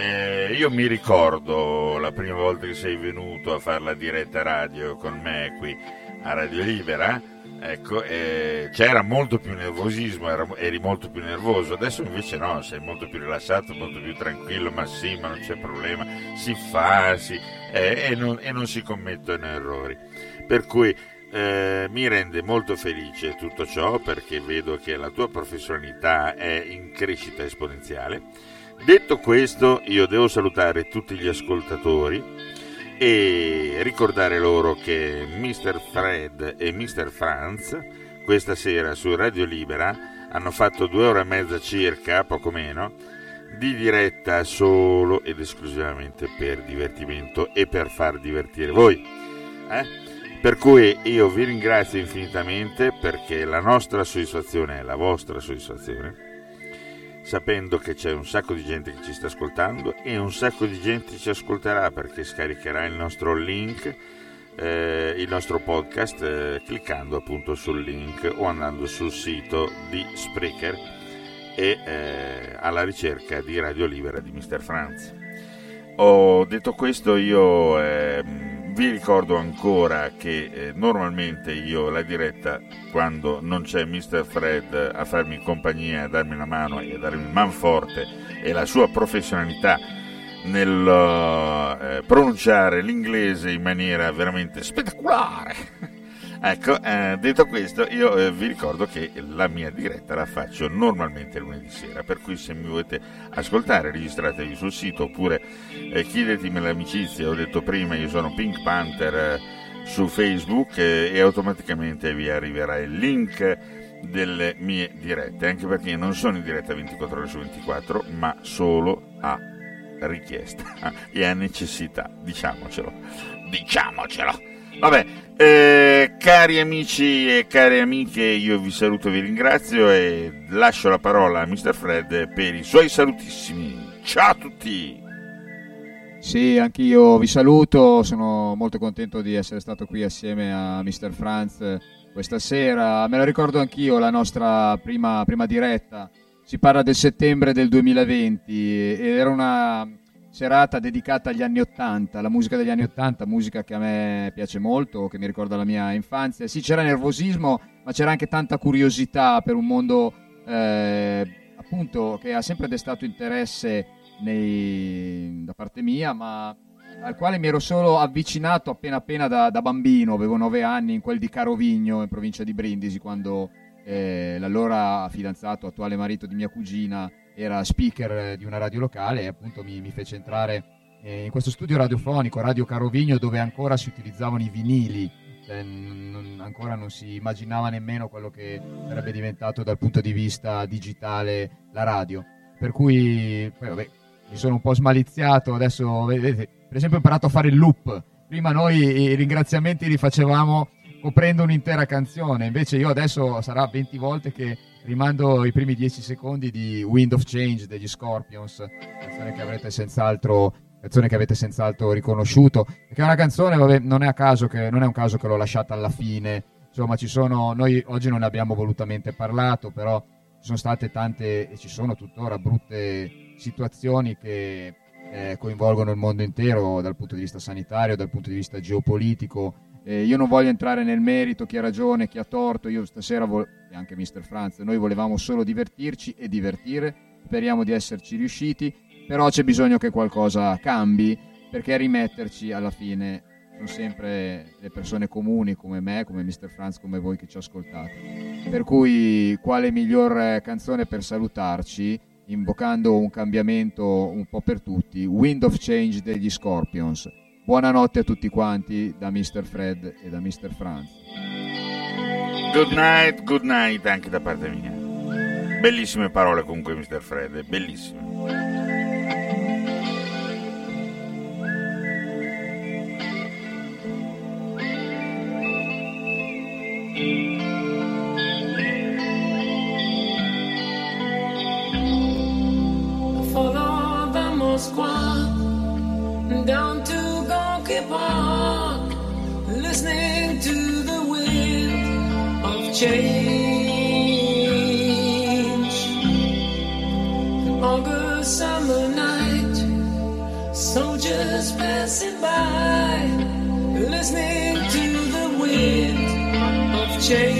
Eh, io mi ricordo la prima volta che sei venuto a fare la diretta radio con me qui a Radio Libera, ecco, eh, c'era molto più nervosismo, era- eri molto più nervoso, adesso invece no, sei molto più rilassato, molto più tranquillo, ma sì, ma non c'è problema, si fa, si, eh, e, non, e non si commettono errori. Per cui eh, mi rende molto felice tutto ciò perché vedo che la tua professionalità è in crescita esponenziale. Detto questo, io devo salutare tutti gli ascoltatori e ricordare loro che Mr. Fred e Mr. Franz questa sera su Radio Libera hanno fatto due ore e mezza circa, poco meno, di diretta solo ed esclusivamente per divertimento e per far divertire voi. eh? Per cui io vi ringrazio infinitamente perché la nostra soddisfazione è la vostra soddisfazione sapendo che c'è un sacco di gente che ci sta ascoltando e un sacco di gente ci ascolterà perché scaricherà il nostro link, eh, il nostro podcast, eh, cliccando appunto sul link o andando sul sito di Spreaker e eh, alla ricerca di Radio Libera di Mr. Franz. Ho detto questo, io ehm, vi ricordo ancora che eh, normalmente io la diretta, quando non c'è Mr. Fred a farmi compagnia, a darmi una mano e a darmi manforte e la sua professionalità nel eh, pronunciare l'inglese in maniera veramente spettacolare. Ecco, eh, detto questo, io eh, vi ricordo che la mia diretta la faccio normalmente lunedì sera, per cui se mi volete ascoltare registratevi sul sito oppure eh, chiedetemi l'amicizia, ho detto prima io sono Pink Panther eh, su Facebook eh, e automaticamente vi arriverà il link delle mie dirette, anche perché non sono in diretta 24 ore su 24, ma solo a richiesta [laughs] e a necessità, diciamocelo, diciamocelo. Vabbè, eh, cari amici e care amiche, io vi saluto vi ringrazio e lascio la parola a Mr. Fred per i suoi salutissimi. Ciao a tutti! Sì, anch'io vi saluto, sono molto contento di essere stato qui assieme a Mr. Franz questa sera. Me lo ricordo anch'io, la nostra prima, prima diretta. Si parla del settembre del 2020 ed era una serata dedicata agli anni 80, la musica degli anni 80, musica che a me piace molto, che mi ricorda la mia infanzia. Sì, c'era nervosismo, ma c'era anche tanta curiosità per un mondo eh, appunto che ha sempre destato interesse nei- da parte mia, ma al quale mi ero solo avvicinato appena appena da, da bambino, avevo nove anni, in quel di Carovigno, in provincia di Brindisi, quando eh, l'allora fidanzato, attuale marito di mia cugina, era speaker eh, di una radio locale e appunto mi, mi fece entrare eh, in questo studio radiofonico, Radio Carovigno, dove ancora si utilizzavano i vinili, cioè, non- ancora non si immaginava nemmeno quello che sarebbe diventato dal punto di vista digitale la radio. Per cui poi, vabbè, mi sono un po' smaliziato, adesso vedete, per esempio ho imparato a fare il loop. Prima noi i ringraziamenti li facevamo coprendo un'intera canzone, invece io adesso sarà 20 volte che rimando i primi 10 secondi di Wind of Change degli Scorpions, canzone che avrete senz'altro canzone che avete senz'altro riconosciuto, che è una canzone, vabbè, non è che non è un caso che l'ho lasciata alla fine. Insomma, ci sono noi oggi non ne abbiamo volutamente parlato, però ci sono state tante e ci sono tuttora brutte situazioni che eh, coinvolgono il mondo intero dal punto di vista sanitario, dal punto di vista geopolitico. Eh, io non voglio entrare nel merito chi ha ragione, chi ha torto. Io stasera, vo- e anche Mr. Franz, noi volevamo solo divertirci e divertire. Speriamo di esserci riusciti, però c'è bisogno che qualcosa cambi perché rimetterci alla fine sono sempre le persone comuni come me, come Mr. Franz, come voi che ci ascoltate. Per cui quale miglior eh, canzone per salutarci, invocando un cambiamento un po' per tutti, Wind of Change degli Scorpions. Buonanotte a tutti quanti da Mr. Fred e da Mr. Franz. Good night, good night anche da parte mia. Bellissime parole comunque, Mr. Fred, bellissime. change. August summer night, soldiers passing by, listening to the wind of change.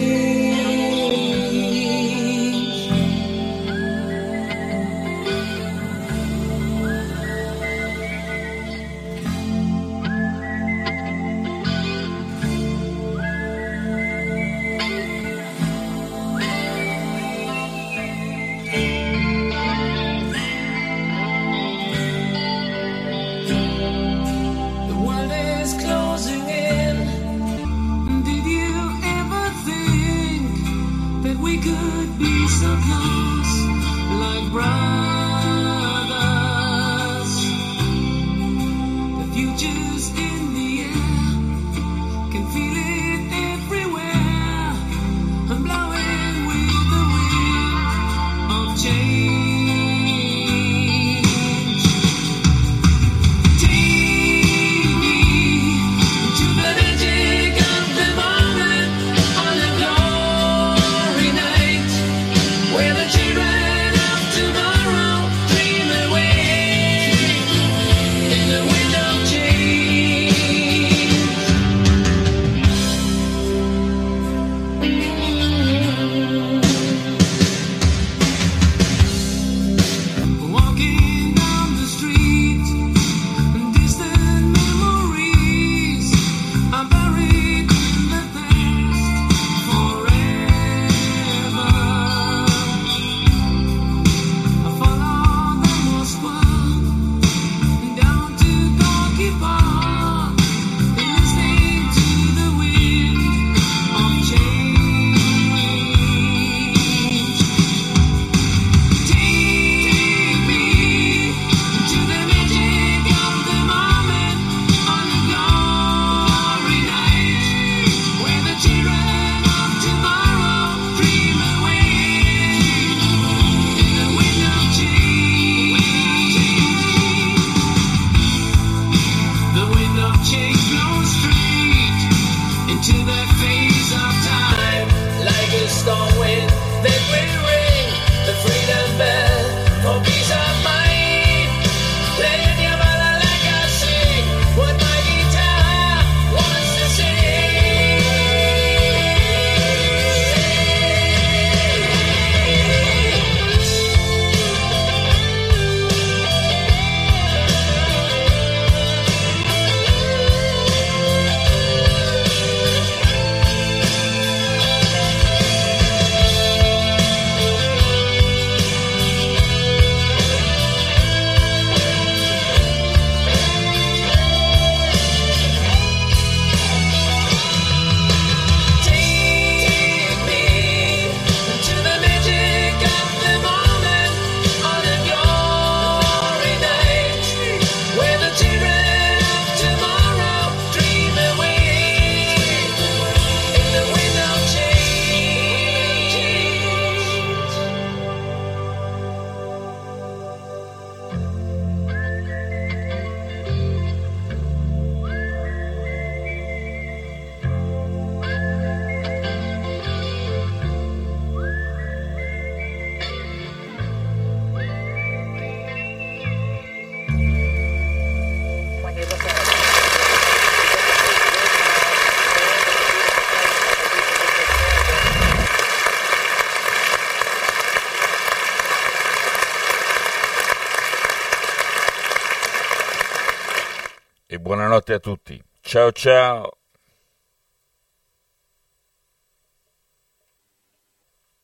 Buonanotte a tutti. Ciao ciao.